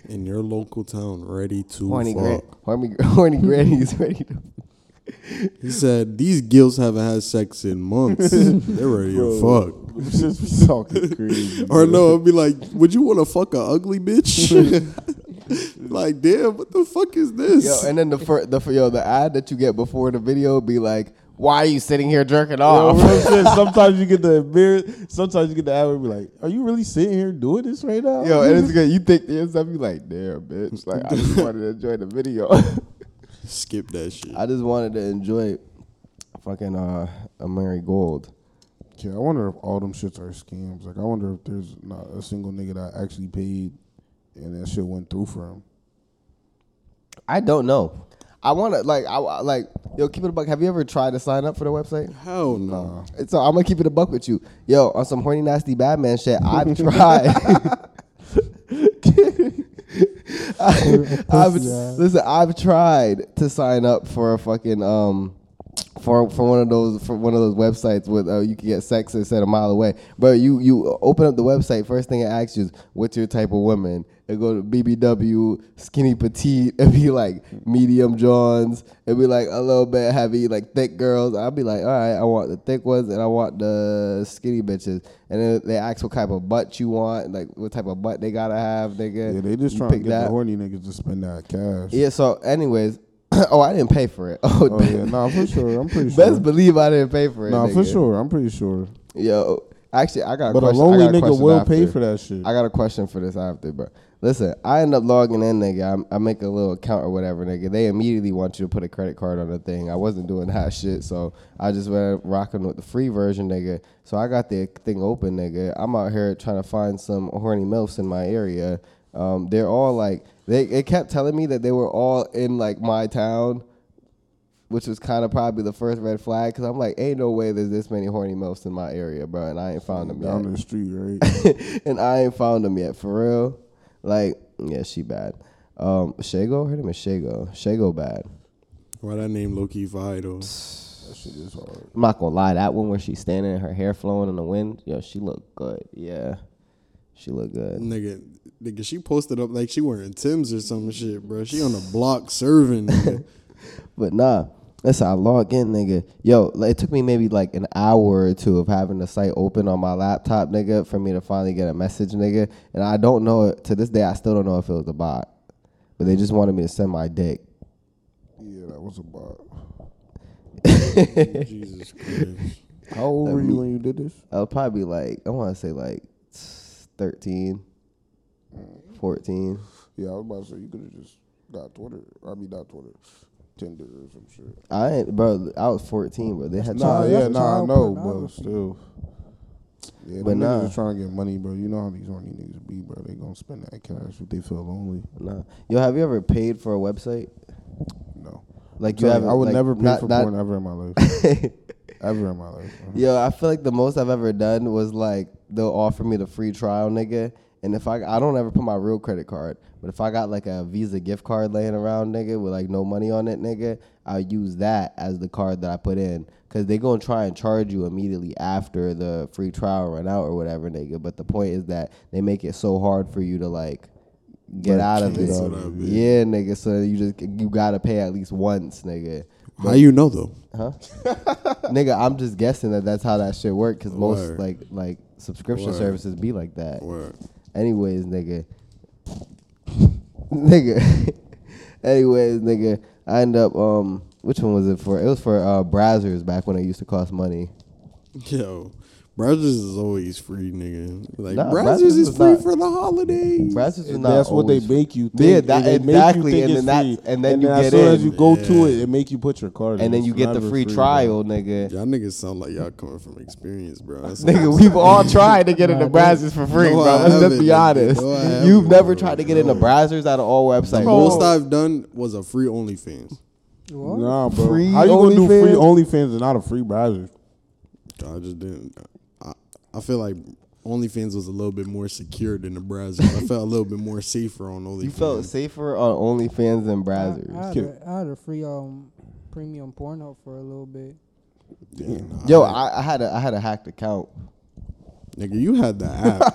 in your local town, ready to Horny, fuck. horny, horny grannies ready to. He said these gills haven't had sex in months. They're ready to fuck. Just be talking crazy. Or no, I'd be like, would you want to fuck a ugly bitch? like, damn, what the fuck is this? Yo, and then the fir- the yo the ad that you get before the video be like, Why are you sitting here jerking Yo, off? real shit. Sometimes you get the embarrass. Sometimes you get the app and be like, "Are you really sitting here doing this right now?" Yo, and it's good. You think to yourself, you like, damn, bitch. Like, I just wanted to enjoy the video. Skip that shit. I just wanted to enjoy fucking uh, a Mary Gold. Yeah, I wonder if all them shits are scams. Like, I wonder if there's not a single nigga that actually paid and that shit went through for him. I don't know. I want to like I like yo keep it a buck. Have you ever tried to sign up for the website? Hell no. So I'm gonna keep it a buck with you, yo. On some horny nasty Batman shit, I've tried. I, I've listen. I've tried to sign up for a fucking um for for one of those for one of those websites with uh, you can get sex and set a mile away. But you you open up the website, first thing it asks you is what's your type of woman. It go to BBW, skinny petite. It'd be like medium Johns. It'd be like a little bit heavy, like thick girls. I'd be like, all right, I want the thick ones and I want the skinny bitches. And then they ask what type of butt you want, like what type of butt they gotta have, nigga. Yeah, they just You trying to pick get that. the horny niggas to spend that cash. Yeah. So, anyways, oh, I didn't pay for it. Oh, Oh yeah, nah, for sure. I'm pretty sure. Best believe I didn't pay for it. Nah, for sure. I'm pretty sure. Yo, actually, I got. A But a question. lonely a nigga will after. pay for that shit. I got a question for this after, bro. Listen, I end up logging in, nigga. I, I make a little account or whatever, nigga. They immediately want you to put a credit card on the thing. I wasn't doing that shit, so I just went rocking with the free version, nigga. So I got the thing open, nigga. I'm out here trying to find some horny milfs in my area. Um, they're all like, they, they kept telling me that they were all in like my town, which was kind of probably the first red flag. Cause I'm like, ain't no way there's this many horny milfs in my area, bro, and I ain't found them yet Down the street, right? and I ain't found them yet for real. Like, yeah, she bad. Um, Shego, her name is Shego. Shego bad. Why that name key fire that shit is hard. I'm not gonna lie, that one where she's standing, her hair flowing in the wind, yo, she look good. Yeah, she look good. Nigga, nigga, she posted up like she wearing Tim's or some shit, bro. She on the block serving. But nah, listen, I log in, nigga. Yo, it took me maybe like an hour or two of having the site open on my laptop, nigga, for me to finally get a message, nigga. And I don't know to this day, I still don't know if it was a bot, but they just wanted me to send my dick. Yeah, that was a bot. Jesus Christ. How old were you when you did this? I was probably like, I want to say like 13, mm. 14. Yeah, I was about to say you could have just got Twitter. I mean, not Twitter, Tinder or some shit. I ain't, bro. I was 14, bro. They had Nah, to, yeah, that's nah, I know, but still. Yeah, But but nah. niggas is trying to get money, bro. You know how these horny niggas be, bro. They gonna spend that cash if they feel lonely. nah. Yo, have you ever paid for a website? No, Like you Tell have? I would like, never pay not- for not- porn ever in my life. ever in my life. bro. Yo, I feel like the most I've ever done was like they'll offer me the free trial, nigga. And if I I don't ever put my real credit card, but if I got like a Visa gift card laying around, nigga, with like no money on it, nigga, I'll use that as the card that I put in. Cause they gonna try and charge you immediately after the free trial run out or whatever, nigga. But the point is that they make it so hard for you to like get Like, out of it. that bitch. Yeah, nigga. So you just you gotta pay at least once, nigga. How you know though? Huh? Nigga, I'm just guessing that that's how that shit work because most like like subscription Word. services be like that. Word. Anyways, nigga, nigga. Anyways, nigga, I end up um, which one was it for? It was for uh Brazzers back when it used to cost money. Yo, Brazzers is always free, nigga. Like Nah, Brazzers Brazzers is is free not- for the holidays. Brazzers is not that's what they make you think. Yeah, that- They make you exactly, think and it's then free. that- and then you as get soon as in. you go to it, it make you put your card. in. and then It's you get the never free bro. trial, nigga. Y'all niggas sound like y'all coming from experience, bro. Nigga, we've all tried to get into Nah, Brazzers for free, No, bro. Let's just be honest. No, You've never bro. tried to get into No. Brazzers out of all websites. Most I've done was a free OnlyFans. What? Nah, bro. Free How you gonna do free OnlyFans? OnlyFans and not a free browser? I just didn't. I, I feel like OnlyFans was a little bit more secure than the browser. I felt a little bit more safer on OnlyFans. You felt safer on OnlyFans than I, Brazzers. I, had a, I had a free um premium porno for a little bit. Damn, nah, Yo, I- I, I had a I had a hacked account. nigga, you had the app.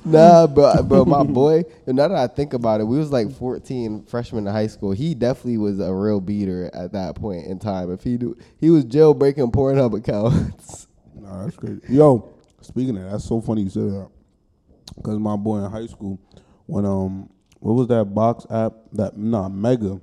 Nah, but bro, my boy. and Now that I think about it, we was like 14, freshman in high school. He definitely was a real beater at that point in time. If he do, he was jailbreaking Pornhub accounts. Nah, that's crazy. Yo, speaking of that, that's so funny you said that. Cause my boy in high school, when um, what was that box app? That nah, Mega.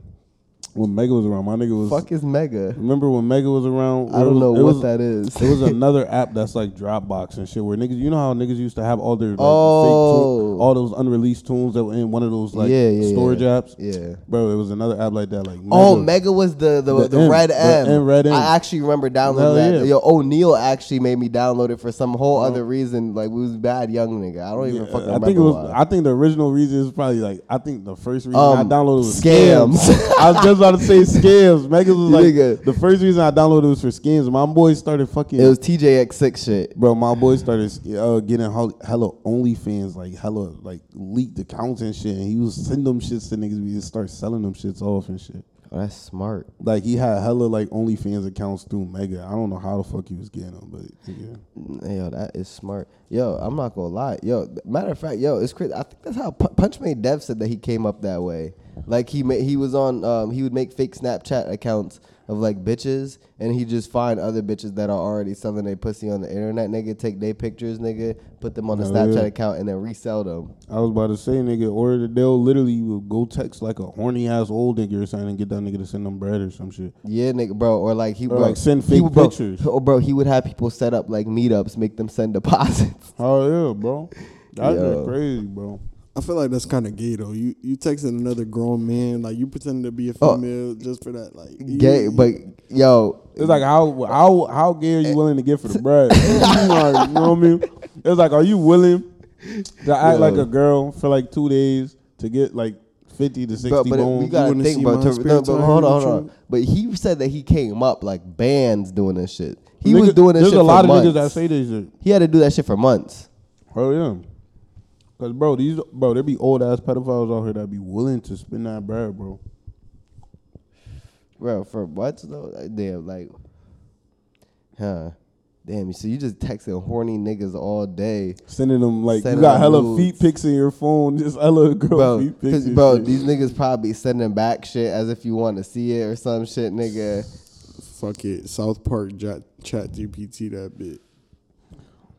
When Mega was around. My nigga was. Fuck is Mega. Remember when Mega was around? I don't was- know what was- that is. It was another app that's like Dropbox and shit. Where niggas, you know how niggas used to have all their like, Oh. all those unreleased tunes that were in one of those like Yeah, yeah, storage yeah. apps. Yeah. Bro, it was another app like that. Like Oh, Mega was the the, the, The M, red the M. M, red M. I actually remember Hell downloading that. yeah. Yo, O'Neal actually made me download it for some whole Uh-huh. other reason. Like we was bad young nigga. I don't even fucking I think it was. why. I think the original reason is probably like. I think the first reason Um, I downloaded was scams. scams. I was just about to say scams. Megas was like Nigga. the first reason I downloaded was for scams. My boy started fucking. it was TJX6 shit. Bro, my boy started uh, getting hell- hella OnlyFans, like hella like leaked accounts and shit. And he was sending them shits to niggas. We just start selling them shits off and shit. Oh, that's smart. Like he had hella like OnlyFans accounts through Mega. I don't know how the fuck he was getting them, but yeah. Yo, that is smart. Yo, I'm not gonna lie. Yo, matter of fact, yo, it's crazy. I think that's how Pu- Punchmade Dev said that he came up that way. Like he ma- he was on um he would make fake Snapchat accounts of like bitches and he just find other bitches that are already selling their pussy on the internet, nigga, take their pictures, nigga, put them on the Hell Snapchat yeah. account and then resell them. I was about to say, nigga, or they'll literally go text like a horny ass old nigga or something and get that nigga to send them bread or some shit. Yeah, nigga, bro, or like he Or, bro, like, send fake would- bro, pictures. Or bro, he would have people set up like meetups, make them send deposits. Oh yeah, bro. That's crazy, bro. I feel like that's kind of gay though. You you texting another grown man like you pretending to be a Oh. female just for that like you- Gay, but yo, It's like how how how gay are you willing to get for the bread? Like, you know what I mean? It's like, are you willing to act like a girl for like two days to get like fifty to sixty But, but it- bones? we gotta wanna think, about bro. my To, no, spare but hold on, hold on. But he said that he came up like bands doing this shit. He Nigga, was doing this There's shit a lot for of months. niggas that say this shit. he had to do that shit for months. Oh yeah. Cause bro, these bro, there be old ass pedophiles out here that be willing to spend that bread, bro. Bro, for what though? Like, Damn, like, huh? Damn, so you just texting horny niggas all day, Sending them like Sending you got hella nudes. feet pics in your phone, just hella girl bro? feet pics. Bro, shit. these niggas probably sending back shit as if you want to see it or some shit, nigga. fuck it. South Park chat, chat GPT that bit.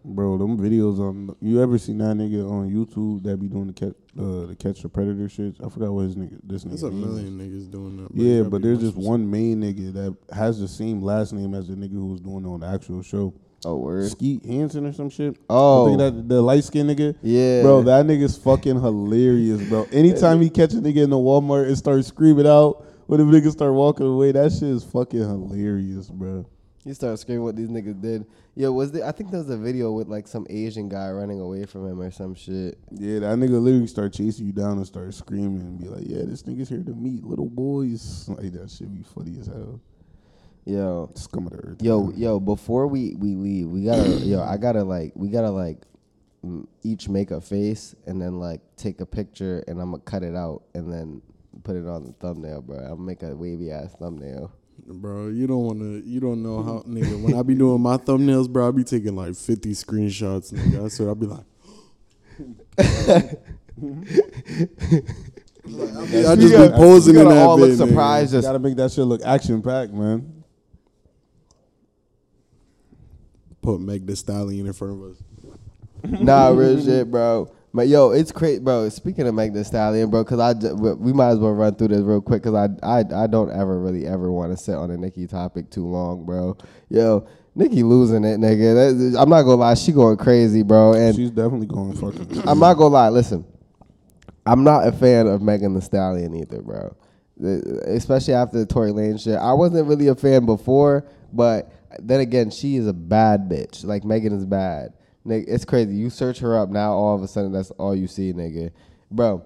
Bro, them videos on you ever seen that nigga on YouTube that be doing the catch uh, the catch the predator shit? I forgot what his nigga this nigga. There's a name is. million niggas doing that. Yeah, but there's just one main nigga that has the same last name as the nigga who was doing it on the actual show. Oh word. Skeet Hansen or some shit. Oh. I think that the light skinned nigga. Yeah. Bro, that nigga's fucking hilarious, bro. Anytime he catch a nigga in the Walmart and start screaming out when the niggas start walking away, that shit is fucking hilarious, bro. He started screaming what these niggas did. Yo, was there? I think there was a video with like some Asian guy running away from him or some shit. Yeah, that nigga literally start chasing you down and start screaming and be like, "Yeah, this nigga's here to meet little boys." Like that shit be funny as hell. Yo, Scum of the earth. yo, man. yo. Before we we leave, we gotta yo. I gotta like we gotta like each make a face and then like take a picture and I'm gonna cut it out and then put it on the thumbnail, bro. I'm gonna make a wavy ass thumbnail. Bro, you don't want to. You don't know how, nigga. When I be doing my thumbnails, bro, I be taking like 50 screenshots, nigga. I what I be like. I just be posing in gotta that all bit, nigga. surprised. You Just gotta make that shit look action packed, man. Put Meg Thee Stallion in front of us. nah, real shit, bro. But yo, it's crazy, bro. Speaking of Meg Thee Stallion, bro, because I we might as well run through this real quick because I, I I don't ever really ever want to sit on a Nicki topic too long, bro. Yo, Nicki losing it, nigga. That, I'm not gonna lie, she going crazy, bro. And She's definitely going fucking. I'm not gonna lie. Listen, I'm not a fan of Megan Thee Stallion either, bro. Especially after the Tory Lanez shit. I wasn't really a fan before, but then again, she is a bad bitch. Like Megan is bad. Nigga, it's crazy. You search her up now, all of a sudden that's all you see, nigga. Bro,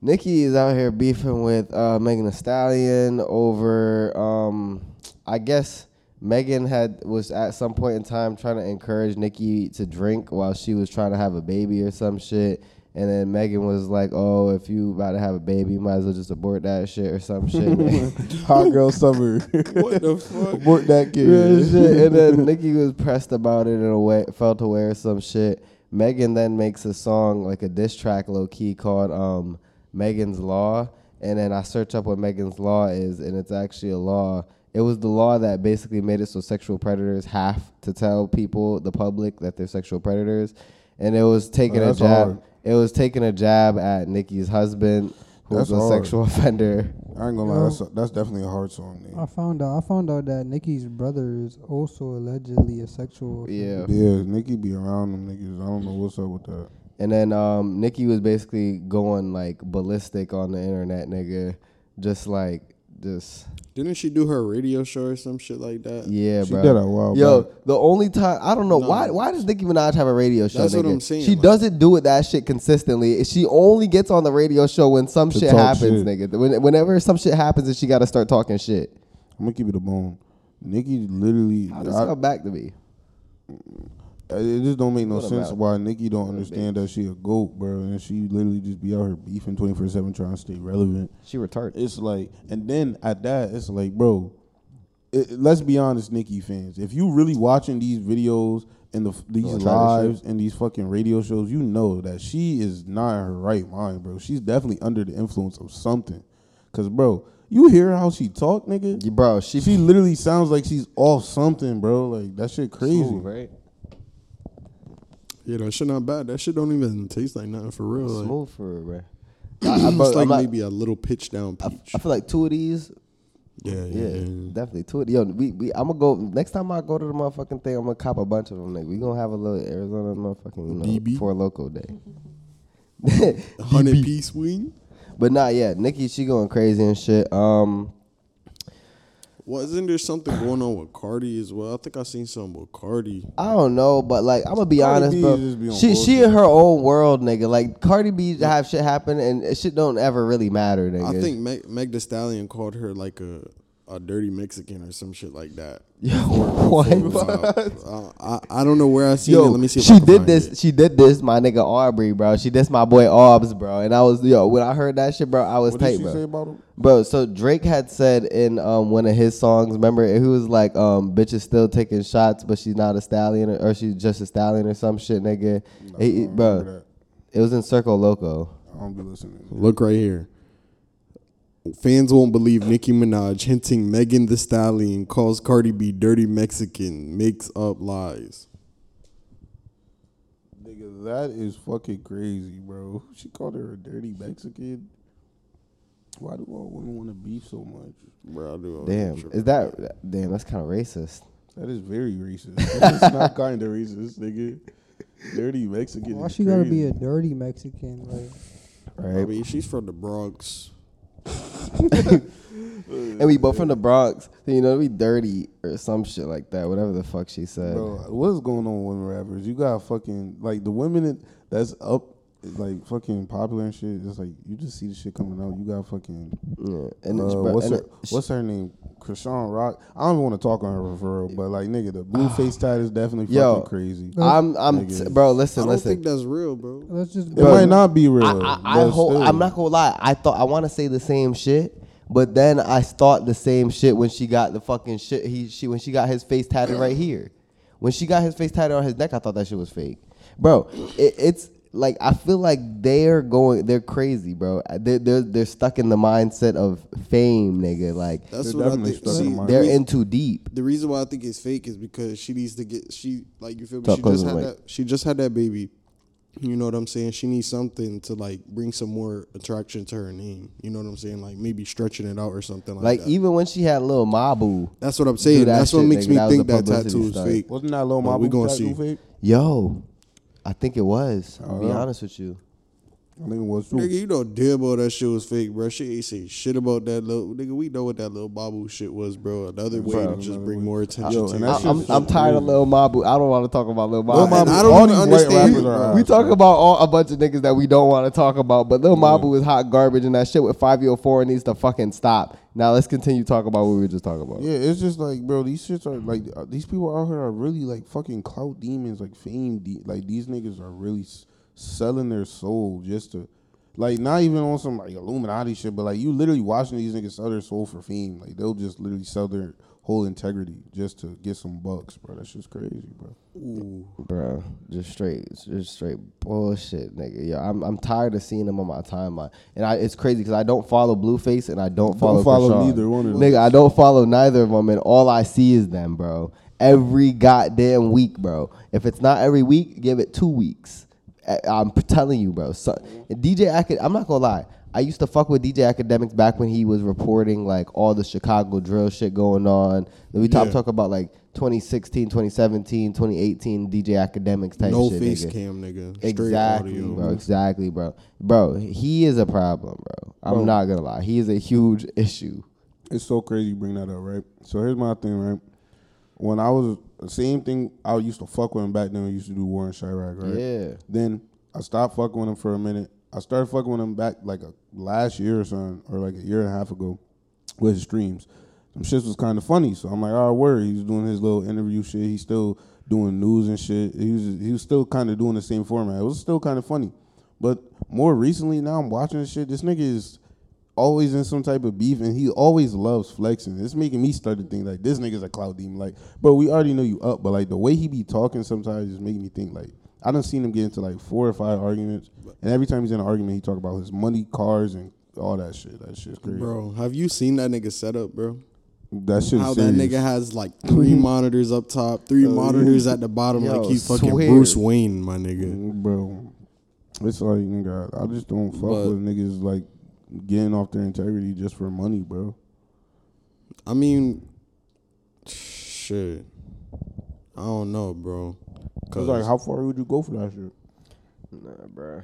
Nicki is out here beefing with uh, Megan Thee Stallion over, um, I guess Megan had was at some point in time trying to encourage Nicki to drink while she was trying to have a baby or some shit. And then Megan was like, "Oh, if you about to have a baby, you might as well just abort that shit or some shit." Hot girl summer. What the fuck? Abort that kid. Real shit. And then Nicki was pressed about it in a way, felt aware of some shit. Megan then makes a song, like a diss track low key called um, Megan's Law. And then I search up what Megan's Law is, and it's actually a law. It was the law that basically made it so sexual predators have to tell people, the public, that they're sexual predators. And it was taking Oh, a jab. hard. It was taking a jab at Nicki's husband, was That's a hard. sexual offender. I ain't gonna lie, that's, that's definitely a hard song. I found out. I found out that Nicki's brother is also allegedly a sexual. Yeah. Yeah, Nicki be around them niggas. I don't know what's up with that. And then um, Nicki was basically going like ballistic on the internet, nigga. Just like, just Didn't she do her radio show or some shit like that? yeah, she bro. did a while. Yo, back. the only time I don't know No. why why does Nicki Minaj have a radio show? That's what? I'm saying, She like- doesn't do it that shit consistently. She only gets on the radio show when some shit happens, shit. nigga. When, whenever some shit happens, and she got to start talking shit. I'm gonna keep it a bone. Nicki literally, How does I- come back to me? It just don't make no What sense about- why Nicki don't understand that she a goat, bro, and she literally just be out here beefing 24 seven trying to stay relevant. She retarded. It's like, and then at that, it's like, bro, it, let's be honest, Nicki fans. If you really watching these videos and the these Gonna try this lives and these fucking radio shows, you know that she is not in her right mind, bro. She's definitely under the influence of something. Cause, bro, you hear how she talk, nigga. You- bro, she, She literally sounds like she's off something, bro. Like that shit crazy. smooth, right? Yeah, that shit not bad. That shit don't even taste like nothing for real. Like, Smooth for her, bro. I, I, bro, it's like I'm maybe a little pitch down I, peach. I feel like two of these yeah, yeah, Yeah, yeah. definitely. Two of yo, we, we I'm gonna go next time I go to the motherfucking thing. I'm gonna cop a bunch of them. Nigga. We gonna have a little Arizona motherfucking you know, for a local day. Hundred piece wing. but not yet. Nicki, she going crazy and shit. Um, Wasn't there something going on with Cardi as well? I think I seen something with Cardi. I don't know, but like I'm gonna be Cardi honest, B bro. just be on She she in her own world, nigga. Like Cardi B have shit happen and shit don't ever really matter, nigga. I think Meg, Meg Thee Stallion called her like a a dirty Mexican or some shit like that. Yo, Before it was what? Uh, I, I don't know where I seen Yo, it. Let me see. She did this. it. She did this. My nigga Aubrey, bro. She dissed my boy Aubs, bro. And I was yo. When I heard that shit, bro, I was What tight, did she bro. say about him? Bro, so Drake had said in um, one of his songs, remember, he was like, um, "Bitch is still taking shots, but she's not a stallion, or, or she's just a stallion, or some shit, nigga." No, He- he- I don't bro, it was in Circo Loco. I don't be listening. Look right here. Fans won't believe Nicki Minaj hinting Megan Thee Stallion calls Cardi B dirty Mexican, makes up lies. Nigga, that is fucking crazy, bro. She called her a dirty Mexican. Why do all women want to beef so much? Bro, I do all Damn, shit. is that damn? That's kind of racist. That is very racist. It's not kind of racist, nigga. Dirty Mexican. Why is she gotta be a dirty Mexican? Like, I mean, she's from the Bronx. and we both from the Bronx, so you know we dirty or some shit like that. Whatever the fuck she said. Bro, what's going on with women rappers? You got fucking like the women that's up, like fucking popular and shit. It's like you just see the shit coming out. You got fucking Yeah, and, uh, bro, what's and her what's her name? Chrisean Rock. I don't even want to talk on her for real, but like nigga, the Blueface tat is definitely Yo, fucking crazy. I'm, I'm, Nigga. t- bro. I Listen, don't listen. think that's real, bro. let's just. It might not be real. I, I, I but hold, still. I'm not gonna lie. I thought I want to say the same shit, but then I thought the same shit when she got the fucking shit. He she when she got his face tatted right here. When she got his face tatted on his neck, I thought that shit was fake, bro. It, it's like I feel like they're going, they're crazy, bro. Uh, they're they're, they're stuck in the mindset of fame, nigga. Like That's They're what I think. stuck in the they're in too deep. the reason why I think it's fake is because she needs to get she like you feel me. Talk She just had that. She just had that baby. You know what I'm saying? She needs something to like bring some more attraction to her name. You know what I'm saying? Like maybe stretching it out or something like, Like that. even when she had little Mabu, That's what I'm saying. that That's what makes nigga. me That think that publicity tattoo is fake. Wasn't that little Mabu? Mama we gonna tattoo see. fake? yo, I think it was. I'll be Oh. honest with you. I think it was too. Nigga, you know damn well that shit was fake, bro. She ain't say shit about that little nigga. We know what that little Mabu shit was, bro. Another way Bro. to just bring more attention Yo, to and it. I, shit I'm, I'm tired of little Lil Mabu. I don't want to talk about little Mabu. Lil Mabu, I don't all even these white understand- rappers are we ass, talk bro. about all, a bunch of niggas that we don't want to talk about, but Lil Mabu is hot garbage, and that shit with 504 needs to fucking stop. Now let's continue talking about what we were just talking about. Yeah, it's just like, bro, these shits are like, uh, these people out here are really like fucking clout demons, like fame. De- like these niggas are really s- selling their soul just to, like, not even on some like Illuminati shit, but like you literally watching these niggas sell their soul for fame. Like they'll just literally sell their whole integrity just to get some bucks, bro. That's just crazy, bro. Ooh. Bro, just straight, just straight bullshit, nigga. Yeah, I'm, I'm tired of seeing them on my timeline, and I, it's crazy because I don't follow Blueface and I don't follow, Don't follow Chrisean. neither one of them. Nigga, I don't follow neither of them, and all I see is them, bro. Every goddamn week, bro. If it's not every week, give it two weeks. I'm telling you, bro. So, DJ Akad, I'm not gonna lie. I used to fuck with DJ Akademiks back when he was reporting like all the Chicago drill shit going on. We talk Yeah. talk about like 2016, 2017, 2018 DJ Akademiks type no shit. No face nigga. cam, nigga. Straight Exactly, audio. bro. Exactly, bro. Bro, he is a problem, bro. I'm Bro. not gonna lie. He is a huge issue. It's so crazy you bring that up, right? So here's my thing, right? When I was the same thing, I used to fuck with him back then. We used to do War in Chiraq, right? Yeah. Then I stopped fucking with him for a minute. I started fucking with him back like a last year or something, or like a year and a half ago, with his streams. Some shit was kind of funny, so I'm like, oh, word. He was doing his little interview shit. He's still doing news and shit. He was he was still kind of doing the same format. It was still kind of funny, but more recently now I'm watching this shit. This nigga is always in some type of beef, and he always loves flexing. It's making me start to think like this nigga's a clout demon. Like, bro, we already know you up, but like the way he be talking sometimes is making me think like I done seen him get into like four or five arguments, and every time he's in an argument, he talk about his money, cars, and all that shit. That shit's crazy. Bro, have you seen that nigga set up, bro? that shit. How is that nigga has like three monitors up top, three oh, monitors at the bottom, Yo, like he fucking. Bruce Wayne, my nigga. Bro. It's like nigga, I just don't fuck But- with niggas like getting off their integrity just for money, bro. I mean, shit. I don't know, bro. Cause like, how far would you go for that shit? Nah, bro.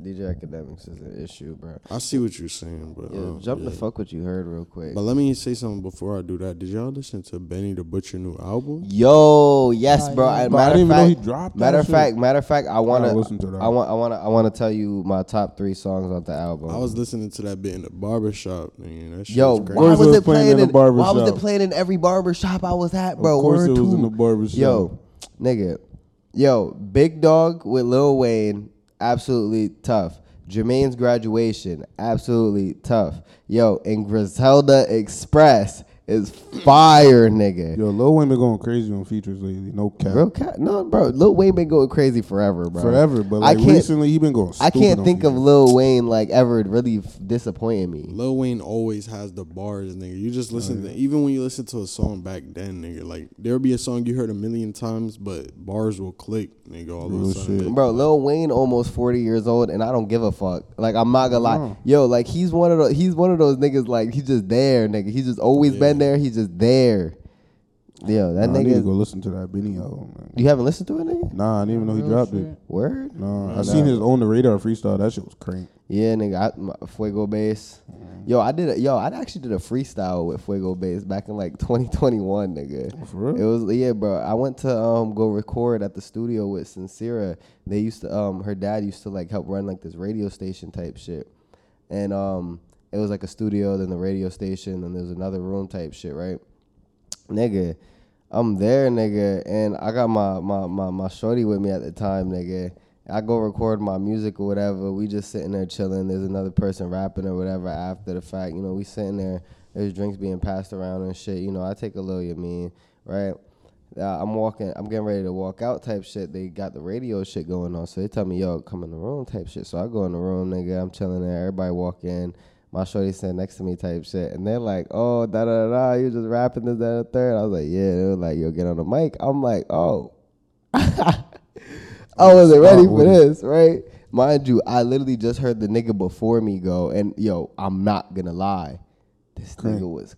DJ Akademiks is an issue, bro. I see what you're saying, but Yeah, uh, jump yeah. the fuck what you heard real quick. But let me say something before I do that. Did y'all listen to Benny the Butcher new album? Yo, yes, bro. I, Bro, I matter didn't of even know fact, he dropped matter of fact, matter of fact, I wanna gotta listen to that. I want, I want, to I want to tell you my top three songs on the album. I was listening to that bit in the barbershop. Man, that shit Yo, was crazy. why Where's was it it playing playing in in? the barber why was it playing in every barber shop I was at, bro? of course, Word it was two. in the barbershop. Yo, nigga, yo, Big Dog with Lil Wayne, absolutely tough. Jermaine's graduation, absolutely tough. Yo, and Griselda Express is fire, nigga. Yo, Lil Wayne been going crazy on features lately. No cap. Real cat, no, bro. Lil Wayne been going crazy forever, bro. Forever, but I can't- recently he been going. I can't on think of. Lil Wayne like ever really f- disappointing me. Lil Wayne always has the bars, nigga. You just listen oh, to even when you listen to a song back then, nigga. Like there'll be a song you heard a million times, but bars will click, nigga. All of Real a sudden, shit. Bro, Lil Wayne almost forty years old, and I don't give a fuck. Like I'm not gonna lie, oh. yo, like he's one of those. He's one of those niggas. Like he's just there, nigga. He's just always been Yeah. There. He's just there. Yo, that Nah, I need to nigga. go listen to that Benny album. Man. You haven't listened to it, nigga? Nah, I didn't even know he Real dropped shit. it. Word? No, Nah. I seen his on the radar freestyle. That shit was crank. Yeah, nigga. I, my, Fuego Bass. Yo, I did. A, yo, I actually did a freestyle with Fuego Bass back in like 2021, nigga. For real? It was yeah, bro. I went to um go record at the studio with Sincera. They used to um her dad used to like help run like this radio station type shit, and um it was like a studio, then the radio station, and there's another room type shit, right? Nigga, I'm there, nigga, and I got my my my my shorty with me at the time, nigga. I go record my music or whatever. We just sitting there chilling. There's another person rapping or whatever after the fact. You know, we sitting there. There's drinks being passed around and shit. You know, I take a little, you mean, right? Uh, I'm walking. I'm getting ready to walk out type shit. They got the radio shit going on. So they tell me, yo, come in the room type shit. So I go in the room, nigga. I'm chilling there. Everybody walk in. My shorty sitting next to me type shit. And they're like, oh, da da da da. You just rapping this, that, and the third. I was like, yeah. They were like, yo, get on the mic. I'm like, oh. I wasn't ready for this, right? Mind you, I literally just heard the nigga before me go, and yo, I'm not gonna lie, this nigga was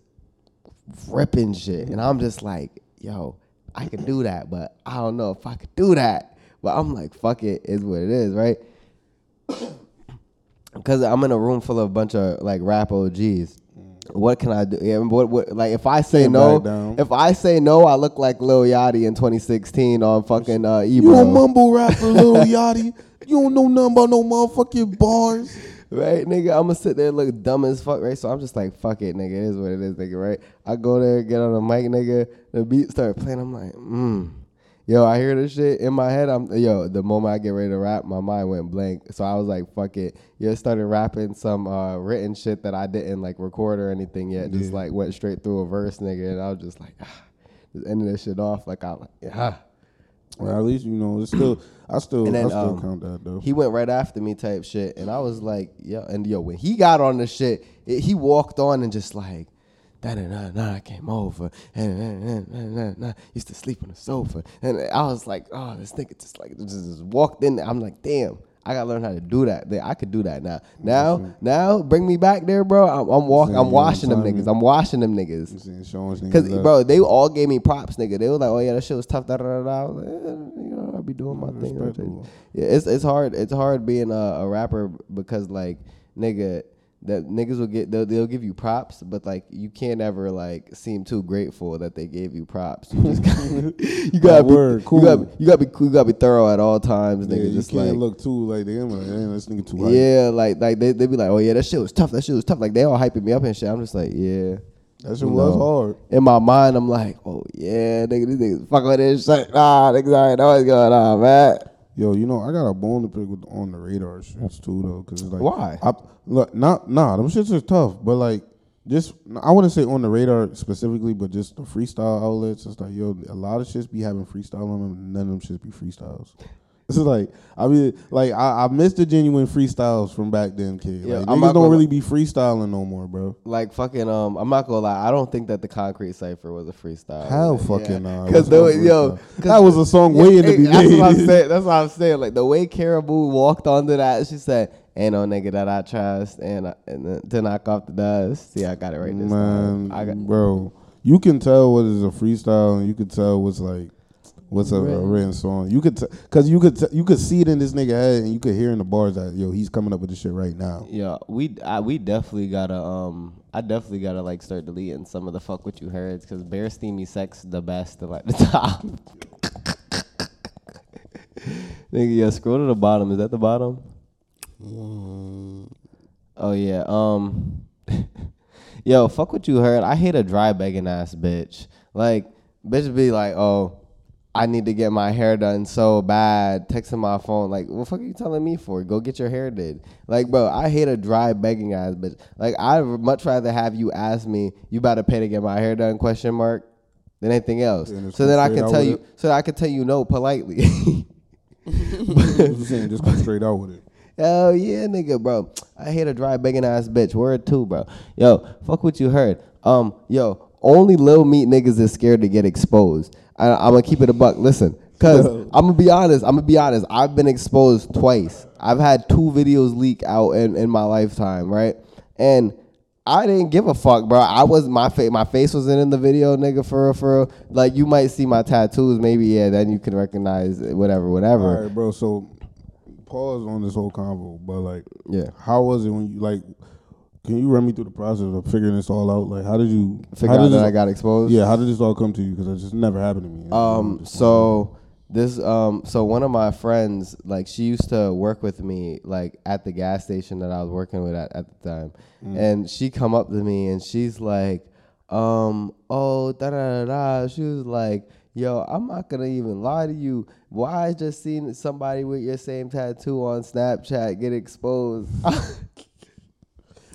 ripping shit, and I'm just like, yo, I can do that, but I don't know if I could do that. But I'm like, fuck it, is what it is, right? Because I'm in a room full of a bunch of like rap OGs. What can I do? Yeah, what, what, like if I say no, if I say no, I look like Lil Yachty in 2016 on fucking uh, You a mumble rapper, Lil Yachty. You don't know nothing about no motherfucking bars. Right, nigga, I'm gonna sit there and look dumb as fuck, right? So I'm just like, fuck it, nigga. It is what it is, nigga, right? I go there, get on the mic, nigga. The beat start playing. I'm like, mm. Yo, I hear this shit in my head. I'm yo. The moment I get ready to rap, my mind went blank. So I was like, "Fuck it." Yo, started rapping some uh, written shit that I didn't like record or anything yet. Just like went straight through a verse, nigga, and I was just like, ah, just ending this shit off. Like I, like, ah. Well, at least you know it's still. I still. Then, I still um, count that though. He went right after me type shit. And I was like, yo, and yo, when he got on the shit, it, he walked on and just like, da da da da, I came over and nah, nah, nah, used to sleep on the sofa. And I was like, oh, this nigga just like just, just walked in there. I'm like, damn, I gotta learn how to do that. I could do that now. Now, now, bring me back there, bro. I'm, I'm walking. I'm washing them niggas. I'm washing them niggas. You saying showing niggas Cause, bro, they all gave me props, nigga. They was like, "Oh yeah, that shit was tough." Da da da. da. I was like, eh, you know, I'll be doing my thing. Yeah, it's it's hard. It's hard being a, a rapper because like nigga, that niggas will get they'll, they'll give you props, but like you can't ever like seem too grateful that they gave you props. You just gotta, you gotta be word, cool. You gotta, you gotta be. You gotta be thorough at all times, Yeah, nigga. you just can't like look too like they like, damn, this nigga too hype. yeah, like like they they be like, oh yeah, that shit was tough. That shit was tough. Like they all hyping me up and shit. I'm just like, yeah. That shit was hard. In my mind, I'm like, oh yeah, nigga, these niggas fuck with this shit. Nah, niggas already know what's going on, man. Yo, you know, I got a bone to pick with on the radar shits too though, cause it's like Why? I, look, not nah, them shits are tough, but like just I wouldn't say on the radar specifically, but just the freestyle outlets. It's like yo, a lot of shits be having freestyle on them. None of them shits be freestyles. It's like I mean, like I, I miss the genuine freestyles from back then, kid. Yeah, like, I'm niggas not don't really be freestyling no more, bro. Like fucking um, I'm not gonna lie. I don't think that the Concrete Cipher was a freestyle. Hell Yeah. fucking nah. Cause wasn't the no yo, that was a song way in the beginning. That's what I'm saying. That's what I'm saying. Like the way Caribou walked onto that, she said, "Ain't no nigga that I trust," and I, and then to knock off the dust. See, I got it right this Man, time. I got bro, you can tell what is a freestyle, and you can tell what's like what's a, a Written. song. You could, t- cause you could, t- you could see it in this nigga head, and you could hear in the bars that yo, he's coming up with this shit right now. yeah. We I, we definitely gotta um. I definitely gotta like start deleting some of the fuck what you heard because Bear Steamy Sex the best to like the top. Nigga, yeah, scroll to the bottom. Is that the bottom? Um, Oh yeah. Um Yo, fuck what you heard. I hate a dry begging ass bitch. Like, bitch be like, oh, I need to get my hair done so bad. Texting my phone, like, what the fuck are you telling me for? Go get your hair did. Like, bro, I hate a dry begging ass bitch. Like, I'd much rather have you ask me, you about to pay to get my hair done? Question mark. Than anything else. And So then I can tell you. it? So that I can tell you no politely. I'm saying just come straight out with it. Hell yeah, nigga, bro. I hate a dry begging ass bitch. Word too, bro. Yo, fuck what you heard. Um, yo, only little meat niggas is scared to get exposed. I, I'm gonna keep it a buck. Listen, cause I'm gonna be honest. I'm gonna be honest. I've been exposed twice. I've had two videos leak out in, in my lifetime, right? And I didn't give a fuck, bro. I was my face. My face wasn't in the video, nigga. For real, for real. like you might see my tattoos, maybe yeah. Then you can recognize it, whatever, whatever. All right, bro. So pause on this whole convo, but like, Yeah. how was it when you like? Can you run me through the process of figuring this all out? Like, how did you Figure how out did that this- I got exposed. Yeah, how did this all come to you? Because it just never happened to me. Um. So this. Um. So one of my friends, like, she used to work with me, like, at the gas station that I was working with at, at the time, and she come up to me and she's like, um, oh, da da da da. She was like, yo, I'm not gonna even lie to you. Why I just seeing somebody with your same tattoo on Snapchat get exposed.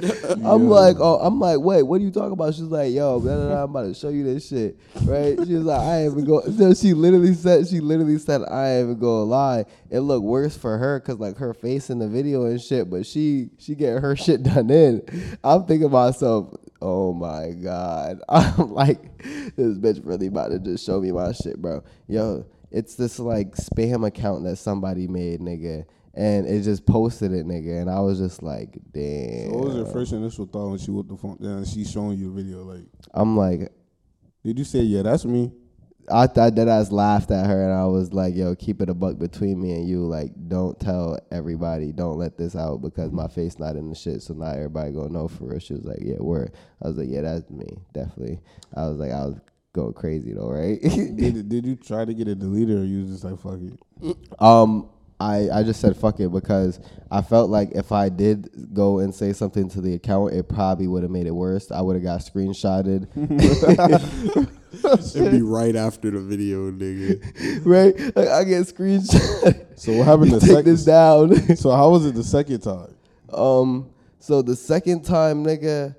I'm like, oh, I'm like, wait, what are you talking about? She's like, yo, blah, blah, blah, I'm about to show you this shit, right? She was like, I ain't even go. So she literally said, she literally said, I ain't even gonna lie. It looked worse for her because like her face in the video and shit, but she she get her shit done in. I'm thinking myself, oh my god, I'm like, this bitch really about to just show me my shit, bro. Yo, it's this like spam account that somebody made, nigga. And it just posted it, nigga, and I was just like, "Damn." So what was your first initial thought when she whipped the phone down and she showing you a video? Like, I'm like, did you say, yeah, that's me? I thought that I laughed at her, and I was like, "Yo, keep it a buck between me and you. Like, don't tell everybody. Don't let this out because my face not in the shit. So not everybody gonna know for real." She was like, "Yeah, word." I was like, "Yeah, that's me, definitely." I was like, I was going crazy though, right? did, did you try to get it deleted or you was just like, fuck it? Um, I I just said fuck it because I felt like if I did go and say something to the account, it probably would have made it worse. I would have got screenshotted, it'd be right after the video, nigga. right? Like, I get screenshot. So what happened You the take second this down. So how was it the second time? Um, so the second time, nigga,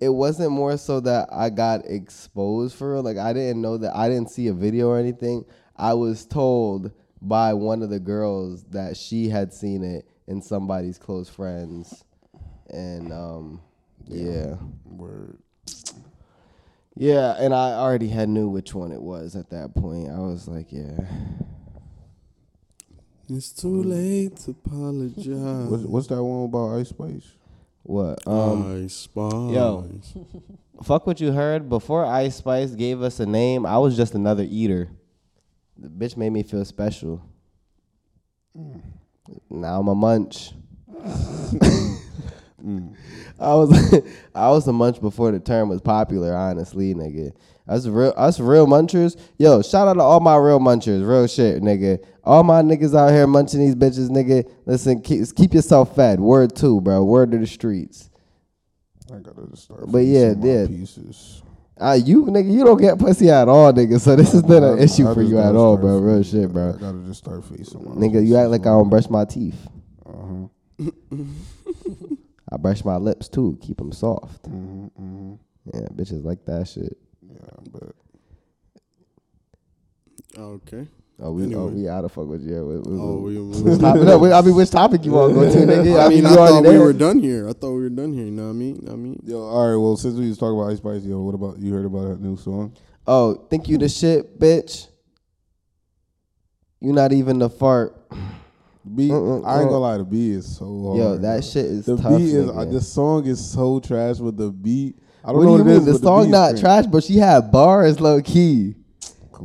it wasn't more so that I got exposed for real. Like I didn't know that I didn't see a video or anything. I was told by one of the girls that she had seen it in somebody's close friends, and um, yeah, Word. yeah, and I already had knew which one it was at that point. I was like, yeah, It's too late to apologize. What's, what's that one about Ice Spice? What? Um, Ice Spice. yo. fuck what you heard. Before Ice Spice gave us a name, I was just another eater. The bitch made me feel special. Mm. Now I'm a munch. Mm. I was I was a munch before the term was popular, honestly, nigga. Us real us real munchers. Yo, shout out to all my real munchers, real shit, nigga. All my niggas out here munching these bitches, nigga. Listen, keep keep yourself fed. Word two, bro. Word to the streets. I gotta just start. But yeah, yeah. Pieces. Ah, you nigga, you don't get pussy at all, nigga. So this is not an issue I for you at all, start bro. Real facing- shit, I bro. gotta just start facing Nigga, you act like I don't brush my teeth. Uh-huh. I brush my lips too, keep them soft. hmm hmm Yeah, bitches like that shit. Yeah, but Okay. Oh, we oh, we out of fuck with you. We, we, Oh, we, we, we, which topic, no, I mean, which topic you want to go to, nigga? I mean, I you thought we there. were done here. I thought we were done here. You know what I mean? I mean, yo, all right. Well, since we was talking about Ice Spice, yo, what about you heard about that new song? Oh, think you the shit, bitch? You not even the fart. Beat, Mm-mm, I ain't mm. gonna lie, the beat is so hard. Yo, bro. that shit is the tough. beat is uh, the song is so trash with the beat. I don't what know do you what mean? is, The song beat is not trash, but she had bars low key.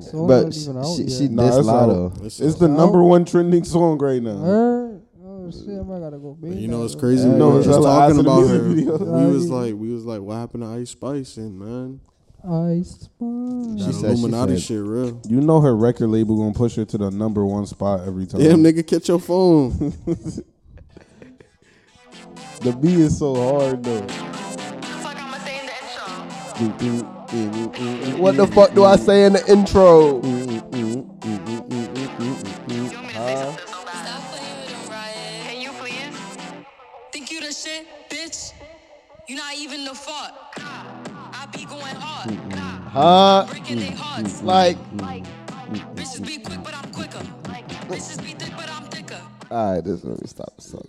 Song but not she, even out she, she Nah, dissed it's. Lotto. it's, It's the Out? number one trending song right now. Word? Oh shit! I gotta go. Big you know it's crazy. Yeah, we no, were just talking about her. video. We was like, we was like, what happened to Ice Spice? And man, Ice Spice. She said- she Illuminati said- shit real. You know her record label gonna push her to the number one spot every time. Damn, nigga, catch your phone. The B is so hard though. Fuck, I'ma say in the intro. What the fuck do I say in the intro? You want me to say something so bad? Stop playing with them, Riot. Can you please? Think you the shit, bitch? You not even the fault. I be going hard. Huh? Breaking they hearts. Like, Bitches be quick, but I'm quicker. Bitches be thick, but I'm thicker. alright, this is where we stop. the song.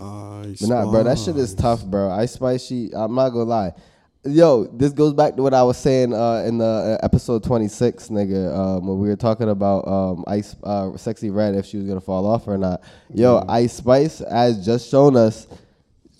Ice But nah, bro, that shit is tough, bro. Ice Spice, she, I'm not gonna lie. Yo, this goes back to what I was saying uh, in the uh, episode 26, nigga, um, when we were talking about um, Ice, uh, Sexy Red, if she was gonna fall off or not. Yo, Ice Spice has just shown us.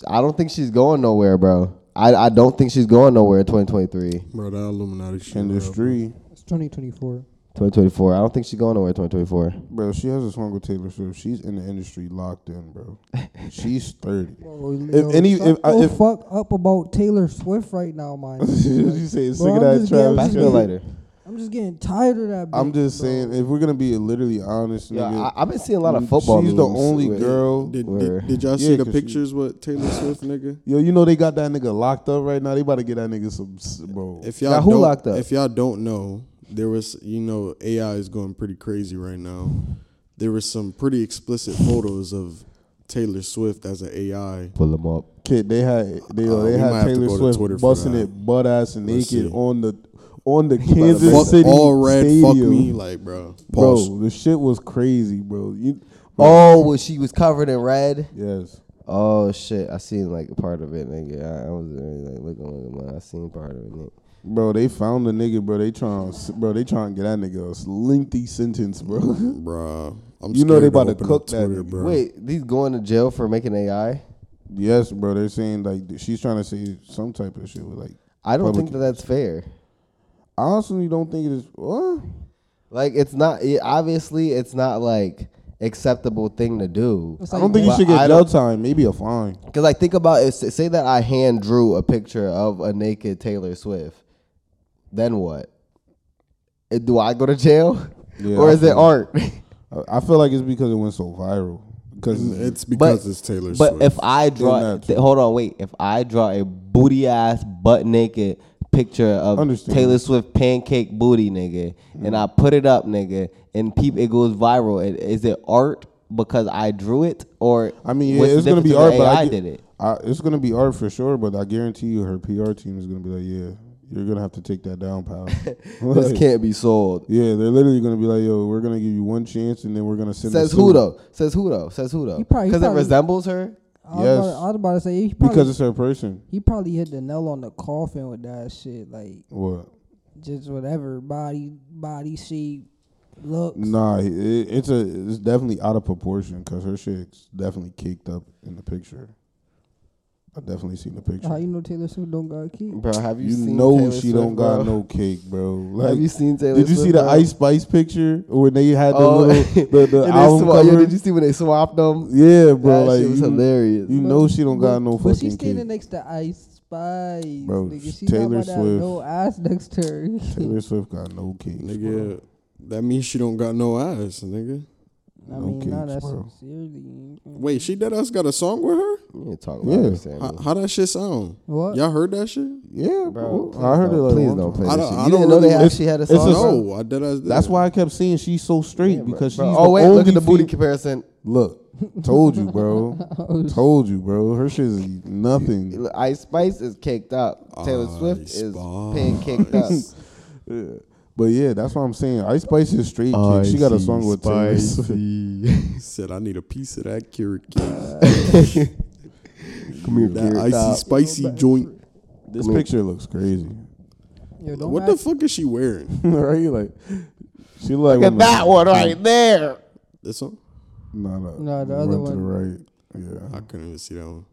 I don't think she's going nowhere, bro. I, I don't think she's going nowhere in 2023, Bro, that Illuminati shit. real, bro. Industry, It's 2024. 2024. I don't think she's going nowhere 2024. bro. She has a song with Taylor Swift. She's in the industry locked in, bro. She's thirty. Bro, If yo, any- shut if I- the if- fuck up about Taylor Swift right now, man. you say sick Bro, of I'm that just Travis? Pass Scott? lighter. I'm just getting tired of that. I'm just bro. saying, if we're gonna be literally honest, Yo, nigga, I, I've been seeing a lot of football. She's the only with- girl. Did, Where- did, did y'all Yeah, see the 'cause she- pictures with Taylor Swift, nigga? Yo, you know they got that nigga locked up right now. They about to get that nigga some, bro. If y'all Now, who don't, locked up? If y'all don't know, there was you know AI is going pretty crazy right now. There was some pretty explicit photos of Taylor Swift as an AI. Pull them up. Kid, they had they, Uh, they had Taylor go to Swift Twitter busting it butt ass and Let's naked see. on the on the Kansas Fuck City all red, fuck stadium. me, like bro. Pause. Bro, the shit was crazy, bro. You, Oh, well, she was covered in red. yes. Oh shit! I seen like a part of it, nigga. I, I was like looking, looking, man. I seen part of it. Nigga. Bro, they found the nigga, bro. They trying, bro. They trying to get that nigga a lengthy sentence, bro. Bruh. I'm You know they about to open cook up that bro. Wait, these going to jail for making AI? yes, bro. They're saying like she's trying to say some type of shit with like. I don't think that that's fair. I honestly don't think it is. What? Like, it's not. It, obviously, it's not like acceptable thing to do. It's I don't think you should get I jail time. Maybe a fine. Because like think about it. Say that I hand drew a picture of a naked Taylor Swift. Then what? Do I go to jail, Yeah, or I is it feel- art? I- feel like it's because it went so viral. Mm, because It's because But- it's Taylor But Swift. But if I draw, th- hold on, wait. If I draw a booty ass, butt naked picture of Understand. Taylor Swift pancake booty, nigga, and mm. I put it up, nigga, and peep, it goes viral. i- Is it art because I drew it, or I mean, yeah, it's gonna be art, but I did it. I, it's gonna be art for sure. But I guarantee you, her PR team is gonna be like, "Yeah, you're gonna have to take that down, pal." This can't be sold. yeah, they're literally gonna be like, "Yo, we're gonna give you one chance, and then we're gonna send." Says the who though? Says who though? Says who though? Probably- Because it resembles her. I Yes. about, I was about to say he probably, Because it's her person. he probably hit the nail on the coffin with that shit. Like What? just whatever body body shape, looks. Nah, it, it's a it's definitely out of proportion because her shit's definitely caked up in the picture. I definitely seen the picture. How you know Taylor Swift don't got keep? Bro, have you, you seen know Taylor she Swift, don't got no cake, bro. Like, have you seen Taylor did you Swift, see the bro? Ice Spice picture when they had the Oh, little the, the and they album swa- yo, did you see when they swapped them? yeah, bro. that like shit was you, hilarious. you know she don't got no But she fucking standing cake. next to Ice Spice. Bro, nigga. She Taylor not about to have Swift. no ass next to her. Taylor Swift got no cake, Nigga, that means she don't got no ass, nigga. I No mean, not cakes, that bro. sincerely. Mm, mm, wait, she dead ass got a song with her? You ain't talk Yeah. about yeah. How, how that shit sound? What? Y'all heard that shit? Yeah, Bro, bro. I heard it. don't- Like please don't play I this don't- shit. I You don't didn't know they really- actually had a it's a song? song. No, I dead ass. That's why I kept saying she's so straight Yeah, because Bro, she's oh the wait, only look at the booty fe- comparison. Look, told you, bro. Oh, told you, bro. Her shit is nothing. Ice Spice is caked up. Taylor Swift is Spice. pancaked up. Yeah. But yeah, that's what I'm saying. Ice Spice is straight kid. She got a song with Taylor Swift. said I need a piece of that carrot cake. Come here, that Carrot icy Top. spicy joint. This picture looks crazy. Yo, don't What the fuck is she wearing? right? Like she look like Look at that one right there. This one? No, no, No, the run other to one. the right. Yeah. I couldn't even see that one.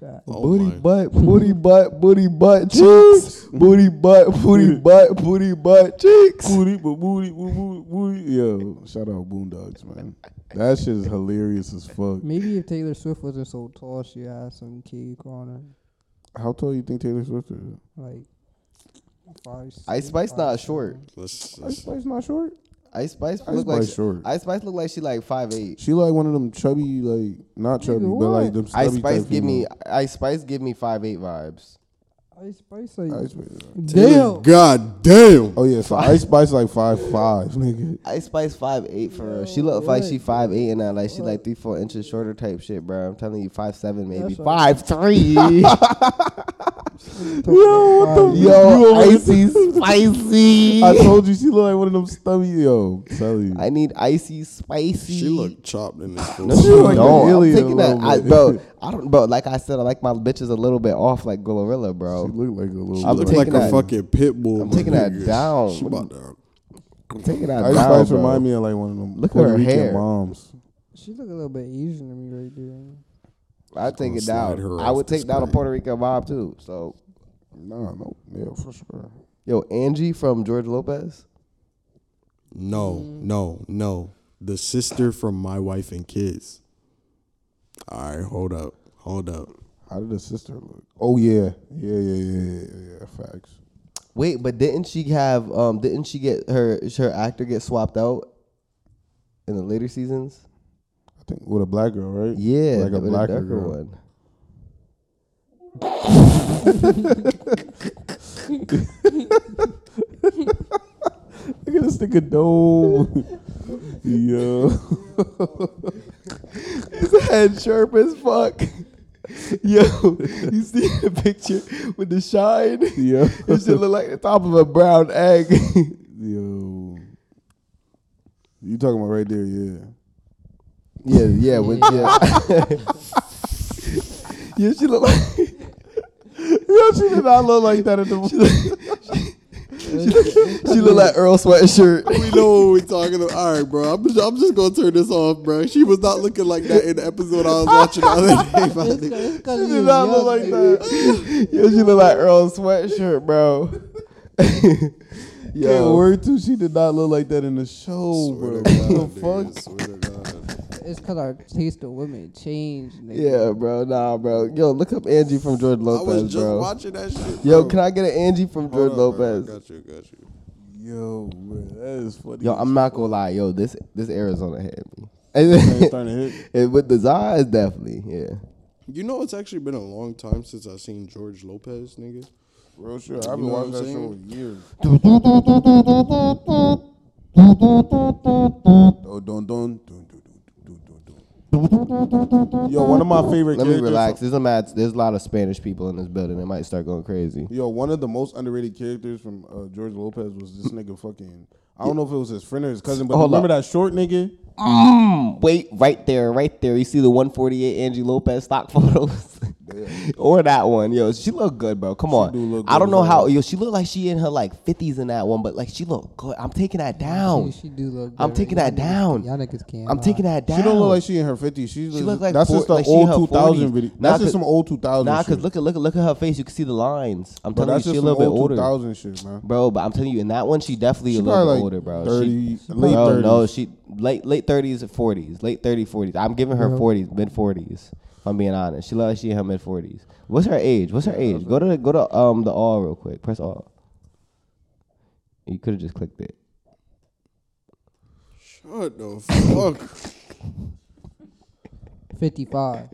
God. Oh booty my. butt, booty butt, booty butt cheeks. booty butt, booty butt, booty butt cheeks. Booty, but booty, booty, booty, booty. Yo, shout out Boondocks, man. That shit is hilarious as fuck. Maybe if Taylor Swift wasn't so tall, she had some cake on her. How tall you think Taylor Swift is? Like five. Ice Spice five, not seven. short. Let's, Ice let's Spice not short. Ice Spice Ice look like Spice short. Ice Spice look like she like five eight. She like one of them chubby, like not chubby, but like them Ice stubby Spice type give me females. Ice Spice give me five eight vibes. Ice Spice like Ice Spice. damn. God damn. Oh yeah, so Ice Spice like five five, nigga. Ice Spice five eight for real. She Yo, look like she five eight and that like she like three four inches shorter type shit, bro. I'm telling you, five seven maybe That's what- five three. Yo, what the Yo, icy spicy. I told you she look like one of them stubby. Yo, tell you. I need icy spicy. She look chopped in this No, she She like don't. an I'm alien taking that, little I, bro. I don't, bro. Like I said, I like my bitches a little bit off, like Glorilla, bro. She look like a little. I'm look like taking a fucking pit bull. I'm taking that down. She about to. I'm taking that Ice down, Spice bro. remind me of like one of them Look at Puerto her Rican hair. moms. She look a little bit Asian to me right there. I take it down. I would take down a. Puerto Rican mob too. So, No, no, yeah, for sure. yo, Angie from George Lopez. No, no, no. The sister from my wife and kids. All right, hold up, hold up. How did the sister look? Oh yeah, yeah, yeah, yeah, yeah, yeah. Facts. Wait, but didn't she have? Um, didn't she get her her actor get swapped out in the later seasons? I think with a black girl, right? Yeah, like a with blacker darker girl. one. Look at this nigga dome. Yo, His head sharp as fuck. Yo, you see the picture with the shine? yo, It should look like the top of a brown egg. yo. You talking about right there? Yeah. yeah, yeah, with yeah. yeah, she look like Yo, she did not look like that in the she look like Earl sweatshirt. We know what we're talking about. All right, bro. I'm just, I'm just gonna turn this off, bro. She was not looking like that in the episode I was watching the other day. my It's nigga. 'cause- it's 'cause She you did not young, look like nigga. that. Yo, she look like Earl sweatshirt, bro. Can't Yo, word too. She did not look like that in the show, Swear bro. to What the God, fuck? It's cause our taste of women changed. Nigga. yeah, bro, nah, bro. Yo, look up Angie from George Lopez, I was Lopez, just bro. watching that shit. Yo, bro. can I get an Angie from George Hold on, bro. Lopez? Got you, got you. Yo, man, that is funny. Yo, I'm not gonna lie, yo, this this Arizona hit me. It's starting to hit. And with the Zai, it's definitely, yeah. You know, it's actually been a long time since I've seen George Lopez, nigga. Real shit. I've You been know what watching I'm that show saying? in years. Oh, dun, dun, dun, dun, dun, dun, dun, dun. Yo, one of my favorite Let me characters. relax. There's a mad, there's a lot of Spanish people in this building. It might start going crazy. Yo, one of the most underrated characters from uh, George Lopez was this nigga fucking. I don't know if it was his friend or his cousin, but Hold remember up. that short nigga? Wait, right there, right there. You see the 148 Angie Lopez stock photos? or that one. Yo, she look good, bro. Come on. do look I don't know how. hell. Yo, she look like she in her like fifties in that one, but like she look good. I'm taking that down. She, she do look. I'm good. taking Y'all that down. Y'all niggas can't. I'm taking that down. She don't look like she in her 50s. She, She look look like that's four- just the like old 2000 40s. video. Nah, That's just some old 2000 Nah, shit. cause look at look at look at her face. You can see the lines. I'm Bro, telling you, she a little bit old older. 2000 shit, man. Bro, but I'm telling you, in that one, she definitely She a little bit older, bro. 30, she, late bro, 30s. no, she late late 30s or 40s, late 30s, 40s. I'm giving her 40s, mid 40s. If I'm being honest, she look like she in her mid 40s. What's her age? What's her age? Go to go to um the all real quick. Press all. You could have just clicked it. Shut the fuck. 55,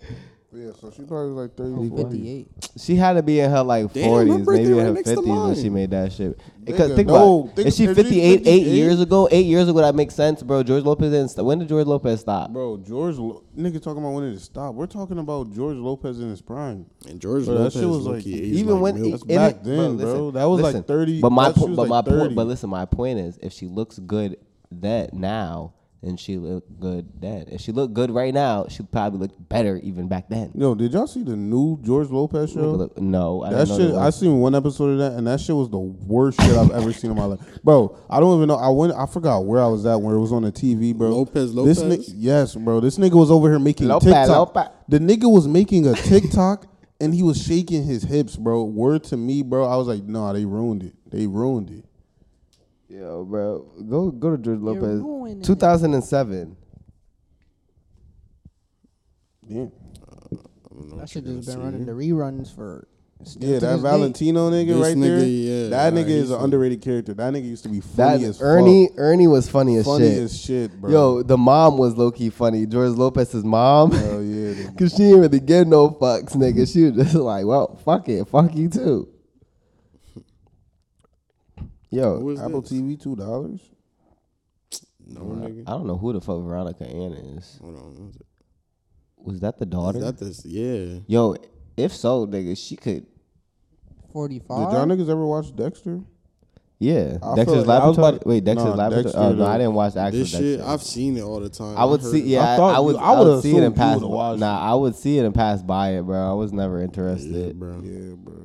Yeah, so she probably like 30, 58. She had to be in her like Damn, her 40s, birthday maybe in right her next to 50s when mine. she made that shit. Because Nigga, think no, about it. think- Is she is she 58 eight 58? years ago? Eight years ago, that makes sense, bro. George Lopez didn't. St- when did George Lopez stop? Bro, George, Lo- nigga talking about when did it stop. We're talking about George Lopez in his prime. And George Bro, that Lopez shit was like- even like when milk. That's in back it- then, bro. That was like 30 But my that shit point, was but like my 30. point, but listen, my point is, if she looks good that now, then she looked good then. If she looked good right now, she probably looked better even back then. Yo, did y'all see the new George Lopez Nigga show? look- no, I That didn't know shit, I seen one episode of that, and that shit was the worst shit I've ever seen in my life, bro. I don't even know. I went, I forgot where I was at when it was on the TV, bro. Lopez Lopez. This Lopez? ni- yes, bro. This nigga was over here making Lopez, TikTok. Lopez. The nigga was making a TikTok, and he was shaking his hips, bro. Word to me, bro. I was like, nah, they ruined it. They ruined it. Yo, bro, go go to George Lopez. 2007. Yeah, That shit just been running the reruns for. yeah. That this day. Valentino nigga This right there. nigga, yeah, that nah, nigga is an a- underrated character. That nigga used to be funny That as Ernie fuck. Ernie was funny as shit. funny shit. as shit, bro. Yo, the mom was low key funny. George Lopez's mom. hell yeah. nigga. Cause she didn't really give no fucks, nigga. She was just like, well, fuck it, fuck you too. Who Yo, Apple this? TV two dollars. No, nigga. I don't know who the fuck Veronica Ann is. Hold on. what is it? Was that the daughter? Is that this? Yeah. Yo, if so, nigga, she could. 45. Did y'all niggas ever watch Dexter? Yeah, I Dexter's like- Laboratory. about- Wait, Dexter's Nah, Laboratory. Dexter, oh no, I uh, didn't watch the actual This shit, I've seen it all the time. I would heard- see. Yeah, I I, thought I would. you- I I would would've see it and pass. Nah, it. I would see it and pass by it, bro. I was never Yeah, interested. bro. Yeah, bro.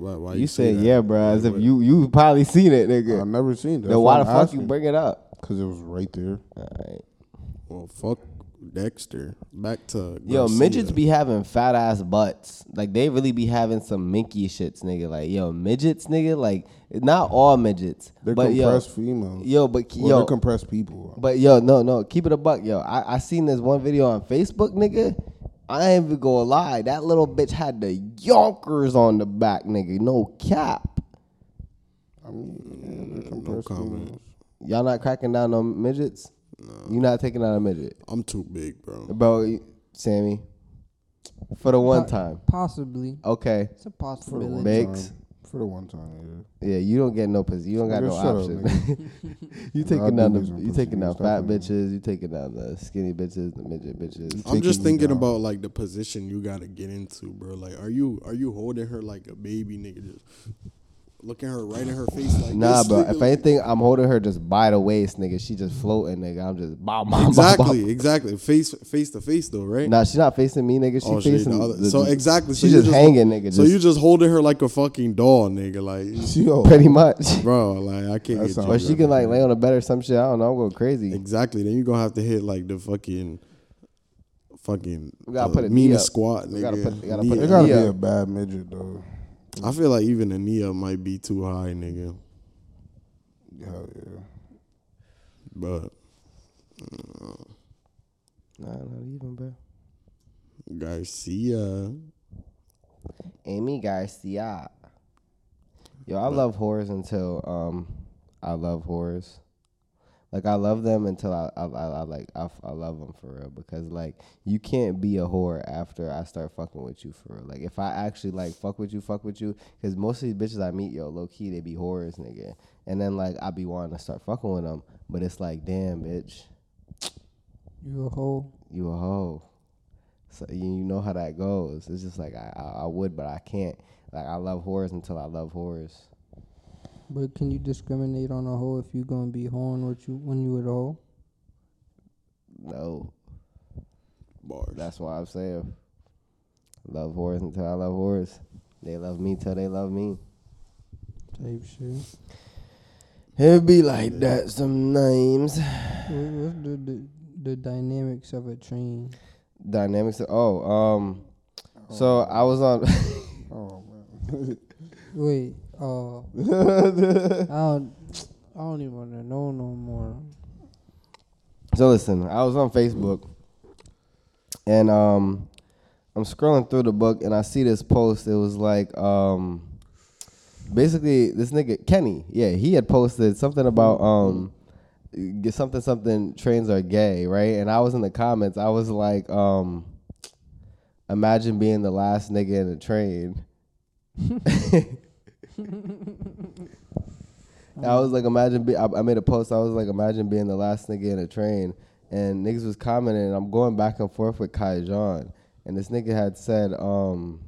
Why, why you say said yeah, bro, as if you you probably seen it, nigga. I never seen that. Then why the fuck you bring it up? Because it was right there. All right. Well, fuck Dexter. Back to Yo, Garcia. midgets be having fat ass butts. Like they really be having some minky shits, nigga. Like yo, midgets, nigga. Like not all midgets, They're but yo, compressed females. yo, but Well, yo, they're compressed people. but yo, no, no, keep it a buck, yo. I, I seen this one video on Facebook, nigga. I ain't even gonna lie. That little bitch had the yonkers on the back, nigga. No cap. I mean, yeah, they're comment. Y'all not cracking down on midgets? No. You not taking out a midget, I'm too big, bro. bro. Sammy, for the one time, Possibly. okay. It's a For the possibility. one Bakez. time. For the one time, Yeah, Yeah, you don't get no position. You don't got Nigga, no shut up, option. you Nah, taking I down the you pussy, taking down fat bitches. You taking down the skinny bitches, the midget bitches. I'm taking just thinking down. about like the position you gotta get into, bro. Like, are you are you holding her like a baby, nigga? Just looking her right in her face, like Nah, this, bro. nigga, If anything, I'm holding her just by the waist, nigga. She just floating, nigga. I'm just bow, bow, bow, bow. exactly, exactly, face face to face though, right? Nah, she's not facing me, nigga. She Oh, facing the other- the- so exactly, so She's you just just- hanging, nigga. so just you just holding her like a fucking doll, nigga, like, Yo, pretty much. bro, like I can't That get sounds you. Or she can like lay on a bed or some shit. I don't know. I'm going crazy. Exactly. Then you're gonna have to hit like the fucking, fucking. We gotta uh, put a knee meanest up. squat, We nigga. gotta put- we gotta put it a gotta be a bad midget though. I feel like even a knee up might be too high, nigga. Hell yeah. But Nah, not even, bro. Garcia, Amy Garcia. Yo, I love horrors until um, I love horrors. Like I love them until I I, I, I like I, I love them for real because like you can't be a whore after I start fucking with you for real. Like if I actually like fuck with you, fuck with you, because most of these bitches I meet, yo, low key they be whores, nigga. And then like I be wanting to start fucking with them, but it's like, damn, bitch, You a hoe. you a hoe. So you, you know how that goes. It's just like I, I I would, but I can't. Like I love whores until I love whores. But can you discriminate on a hoe if you gonna be hoeing with you when you with a hoe? No, bars. that's why I'm saying. love whores until I love whores. They love me till they love me. Type shit. It be like that sometimes. What- What's the, the the dynamics of a train? Dynamics. Of, Oh, um. So I was on. Oh man. Wait, uh, I don't, I don't even want to know no more. So listen, I was on Facebook, and um, I'm scrolling through the book, and I see this post. It was like, um, basically this nigga Kenny, yeah, he had posted something about um, get something something trains are gay, right? And I was in the comments. I was like, um, imagine being the last nigga in a train. I was like, imagine. Be, I, I made a post. I was like, imagine being the last nigga in a train, and niggas was commenting. And I'm going back and forth with Kai John, and this nigga had said, um,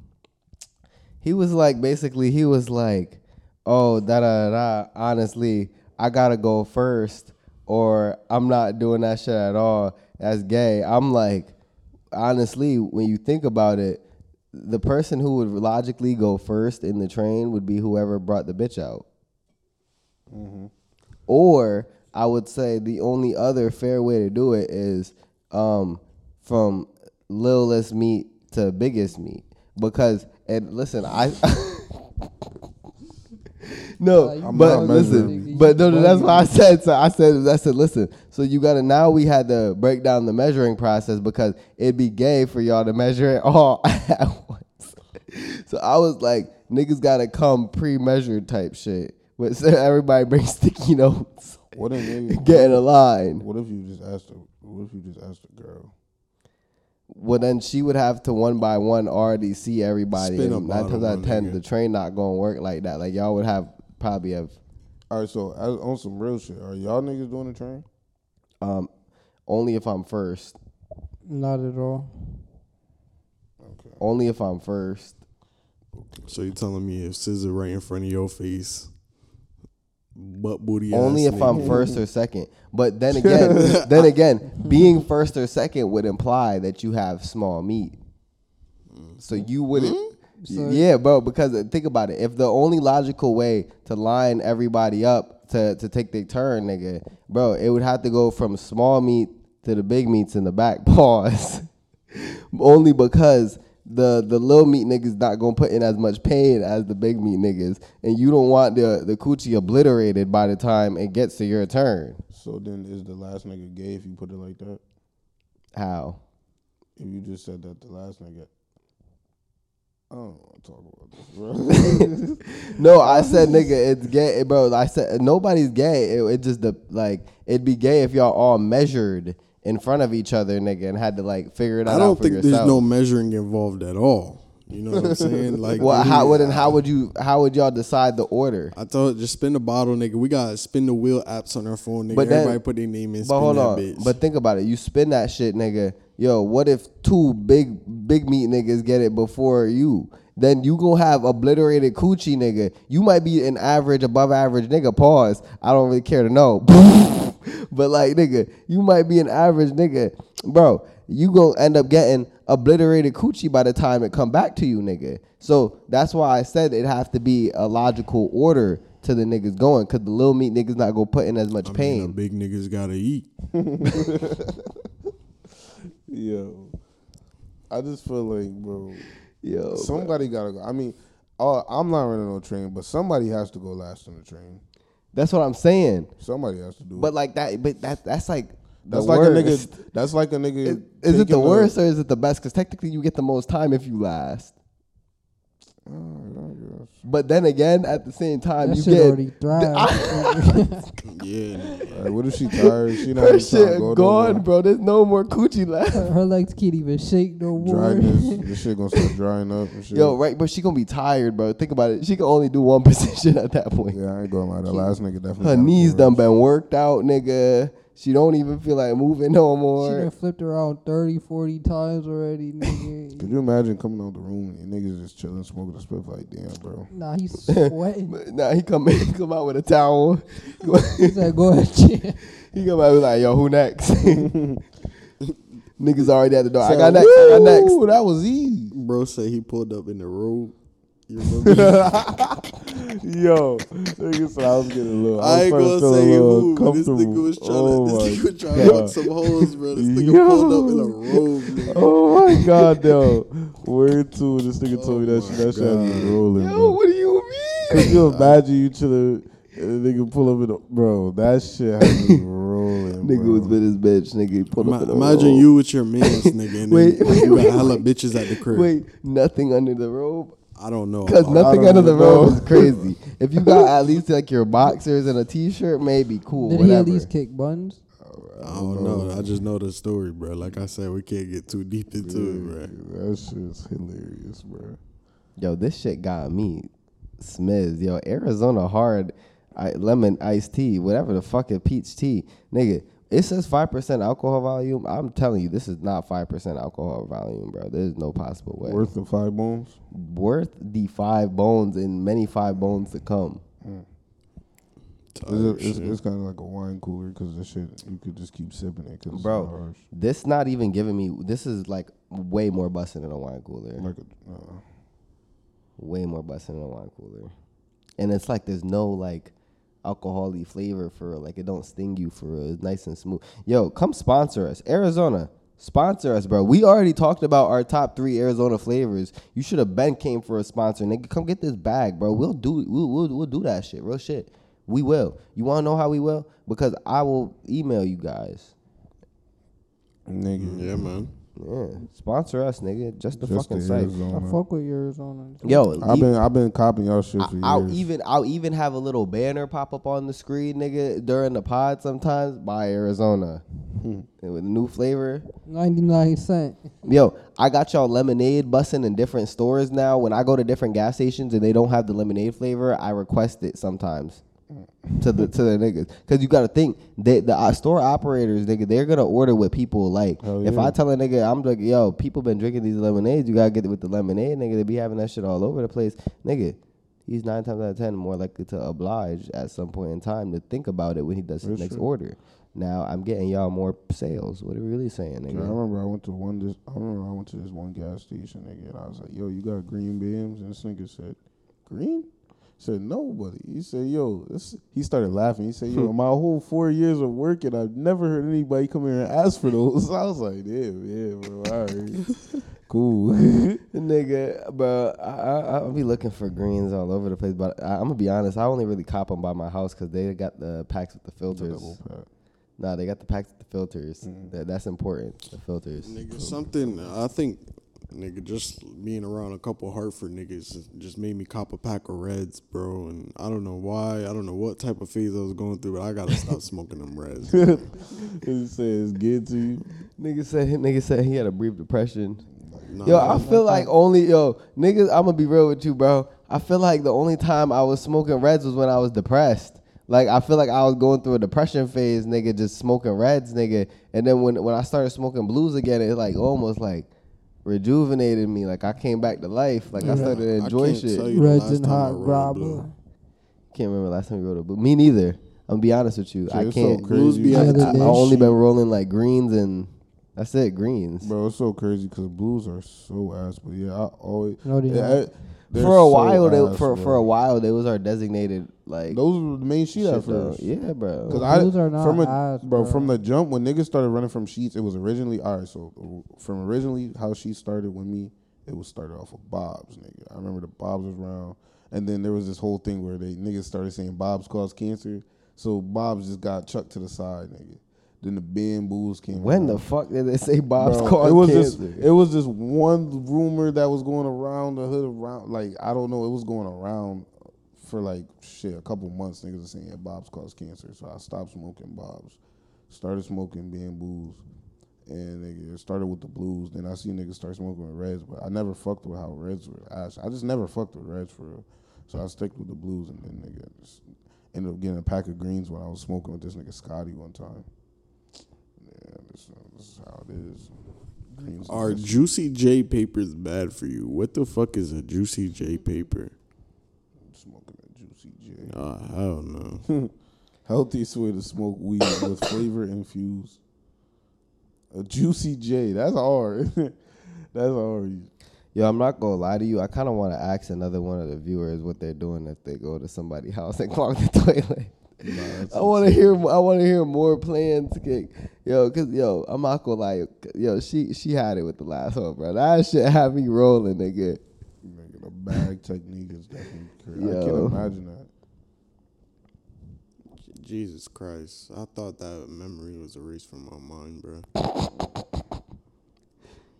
he was like, basically, he was like, oh, da da da. Honestly, I gotta go first, or I'm not doing that shit at all. That's gay. I'm like, honestly, when you think about it, the person who would logically go first in the train would be whoever brought the bitch out. Or I would say the only other fair way to do it is um, from littlest meat to biggest meat. Because and listen, I no, I'm but not listen, but no, no, that's what I said. So I said, I said, listen. So you gotta now we had to break down the measuring process because it'd be gay for y'all to measure it all at once. So I was like, niggas gotta come pre-measured type shit. But so everybody bring sticky notes, What if get in a line. What if you just asked a What if you just asked a girl? Well, then she would have to one by one already see everybody. Spin a and nine times out of ten, nigga. the train not gonna work like that. Like y'all would have probably have All right, so as, on some real shit, are y'all niggas doing the train? um, only if I'm first. Not at all. Okay. Only if I'm first. So you're telling me if scissor right in front of your face, butt booty. Only ass if I'm first or second. But then again, then again, being first or second would imply that you have small meat. So you wouldn't. So- yeah, bro. Because uh, think about it. If the only logical way to line everybody up to to take their turn, nigga, bro, it would have to go from small meat to the big meats in the back. Pause. only because the the little meat niggas not gonna put in as much pain as the big meat niggas, and you don't want the the coochie obliterated by the time it gets to your turn. So then, is the last nigga gay if you put it like that? How? If you just said that the last nigga, I don't want to talk about this, bro. No, I said nigga, it's gay, bro. I said nobody's gay. It, it just the like it'd be gay if y'all all measured in front of each other, nigga, and had to like figure it out. I don't think yourself. there's no measuring involved at all. You know what I'm saying? Like, Well, how would and how would you how would y'all decide the order? I thought just spin the bottle, nigga. We got spin the wheel apps on our phone, nigga. But then- Everybody put their name in. But hold on. bitch. But think about it. You spin that shit, nigga. Yo, what if two big big meat niggas get it before you? Then you gonna have obliterated coochie, nigga. You might be an average, above average nigga. Pause. I don't really care to know. but like, nigga, you might be an average nigga, bro. You gonna end up getting obliterated coochie by the time it come back to you, nigga. So that's why I said it have to be a logical order to the niggas going, cause the little meat niggas not gonna put in as much I pain. the big niggas gotta eat. Yo, I just feel like, bro, Yo, somebody gotta go. I mean, uh, I'm not running no train, but somebody has to go last on the train. That's what I'm saying. Somebody has to do. But it. like that, but that that's like that's like worst. a nigga. That's like a nigga. Is, is it the taking a- worst or is it the best? Because technically, you get the most time if you last. Oh, I guess. But then again, at the same time, That you shit get already thrived. Yeah. nigga. All right, what if she tired? She not her shit to go gone, more. bro. There's no more coochie left. her, her legs can't even shake no more. Dryness. this shit gonna start drying up and shit. Yo, right, but she gonna be tired, bro. Think about it. She can only do one position at that point. Yeah, I ain't gonna lie. The last nigga definitely. Her knees done been worked out, nigga. She don't even feel like moving no more. She more. done flipped around 30, 40 times already, Could nigga. you imagine coming out the room and niggas just chilling, smoking a spliff like, damn, bro. nah, he's sweating. But Nah, he come he come out with a towel. he said, go ahead, chill. he come out with like, yo, who next? Niggas already at the door. I got next. I got next. That was easy. Bro said he pulled up in the robe. You? Yo, nigga said I was getting a little. I ain't gonna starting to feel a say who, but this uncomfortable. nigga was trying oh to, this nigga was trying to oh God. hook some hoes, bro. This nigga Yo. pulled up in a robe, nigga. Oh my god, yo. Word two. This nigga told me that Oh shit. That shit had me God. rolling. Yo, bro. what do you Could mean? you imagine you chilling and a nigga pull up in a bro? That shit had me rolling. Nigga bro. was with his bitch. Nigga he pulled Ima- up in a imagine robe. you with your mans, nigga, and Wait, wait, you wait, got hella wait. bitches at the crib. Wait, nothing under the robe? I don't know. Because nothing don't under the even robe is crazy. If you got at least like your boxers and a t-shirt, maybe cool. Did whatever. he at least kick buns? I don't know. I just know the story, bro. Like I said, we can't get too deep into it, bro. That shit's hilarious, bro. Yo, this shit got me smiz. Yo, Arizona hard I, lemon iced tea, whatever the fuck is peach tea, nigga. It says five percent alcohol volume. I'm telling you, this is not five percent alcohol volume, bro. There's no possible way. Worth the five bones. Worth the five bones and many five bones to come. It's, it's, it's kind of like a wine cooler because the shit you could just keep sipping it. Cause Bro. This not even giving me. This is like way more busting than a wine cooler. like a, uh, way more busting than a wine cooler. And it's like there's no like alcoholy flavor for it. like it don't sting you for real. It's nice and smooth. Yo, come sponsor us. Arizona. Sponsor us, bro. We already talked about our top three Arizona flavors. You should have been came for a sponsor, nigga. Come get this bag, bro. We'll do we'll, we'll, we'll do that shit. Real shit. We will. You wanna know how we will? Because I will email you guys. nigga. Yeah, man. Yeah. Sponsor us, nigga. Just the Just fucking the site. I Arizona. fuck with Arizona. Yo, I've been I've been copying y'all shit for I'll even I'll even have a little banner pop up on the screen, nigga, during the pod sometimes by Arizona. Hmm. With a new flavor. 99 cent. Yo, I got y'all lemonade bussing in different stores now. When I go to different gas stations and they don't have the lemonade flavor, I request it sometimes. To the to the niggas, cause you gotta think they, the uh, store operators, nigga, they're gonna order what people like. Hell If yeah. I tell a nigga, I'm like, yo, people been drinking these lemonades, you gotta get it with the lemonade, nigga. They be having that shit all over the place, nigga. He's nine times out of ten more likely to oblige at some point in time to think about it when he does his That's next true. order. Now I'm getting y'all more sales. What are you really saying, Yeah, I nigga? remember I went to one. This, I remember I went to this one gas station, nigga, and I was like, "Yo, you got green beans?" And this nigga said, "Green." I said nobody. He said, "Yo," this, he started laughing. He said, "Yo, my whole four years of working, I've never heard anybody come here and ask for those." I was like, "Damn, yeah, bro, all right, cool." Nigga, But I, I I'll be looking for greens all over the place, but I, I'm gonna be honest. I only really cop them by my house because they got the packs with the filters. Double. Nah, they got the packs with the filters. Mm. That, that's important. The filters. Nigga, something I think, nigga, just being around a couple Hartford niggas just made me cop a pack of Reds, bro. And I don't know why. I don't know what type of phase I was going through, but I gotta stop smoking them Reds. He it's good to you. Nigga said nigga said he had a brief depression. Nah, Yo, I feel like only yo niggas. I'm gonna be real with you, bro. I feel like the only time I was smoking reds was when I was depressed. Like I feel like I was going through a depression phase, nigga, just smoking reds, nigga. And then when when I started smoking blues again, it like almost like rejuvenated me. Like I came back to life. Like I started to I enjoy can't shit. tell Reds and hot rolled blue. Can't remember last time we wrote a blue. Me neither. I'm gonna be honest with you. Shit, I can't. Blues crazy. be I, The at I, I only been rolling like greens and that's it. Greens. Bro, it's so crazy because blues are so ass. But yeah, I always No, they yeah. I- they're For a so while, they, ass, for bro. for a while, they was our designated like Those were the main shit, shit at though. first. Yeah, bro. Cause I are not from a, ass, bro, bro. from the jump when niggas started running from sheets, it was originally all right. So from originally how she started with me, it was started off of Bob's, nigga. I remember the Bob's was around, and then there was this whole thing where they niggas started saying Bob's cause cancer, so Bob's just got chucked to the side, nigga. Then the bamboos came. When around. the fuck did they say Bob's Bro, cause it was cancer? just it was just one rumor that was going around the hood around like I don't know it was going around for like shit a couple months niggas were saying yeah, Bob's caused cancer. So I stopped smoking Bob's. Started smoking bamboos. And nigga, it started with the blues. Then I see niggas start smoking with reds but I never fucked with how reds were. Ash I just never fucked with reds for real. So I stick with the blues and then nigga just ended up getting a pack of greens when I was smoking with this nigga Scotty one time. Yeah this, this is how it is. Greens Are Juicy J papers bad for you? What the fuck is a Juicy J paper? Smoking a juicy J. Oh, hell. Healthiest way to smoke weed with flavor infused. A juicy J. That's hard. That's hard. Yo, I'm not gonna lie to you. I kind of want to ask another one of the viewers what they're doing if they go to somebody's house and clog the toilet. Nah, I want to hear. I want to hear more plans. Kick. Yo, cause yo, I'm not gonna lie. Yo, she she had it with the last one, bro. That shit had me rolling, nigga. Nigga, the bag technique is definitely crazy. I can't imagine that. Jesus Christ. I thought that memory was erased from my mind, bro.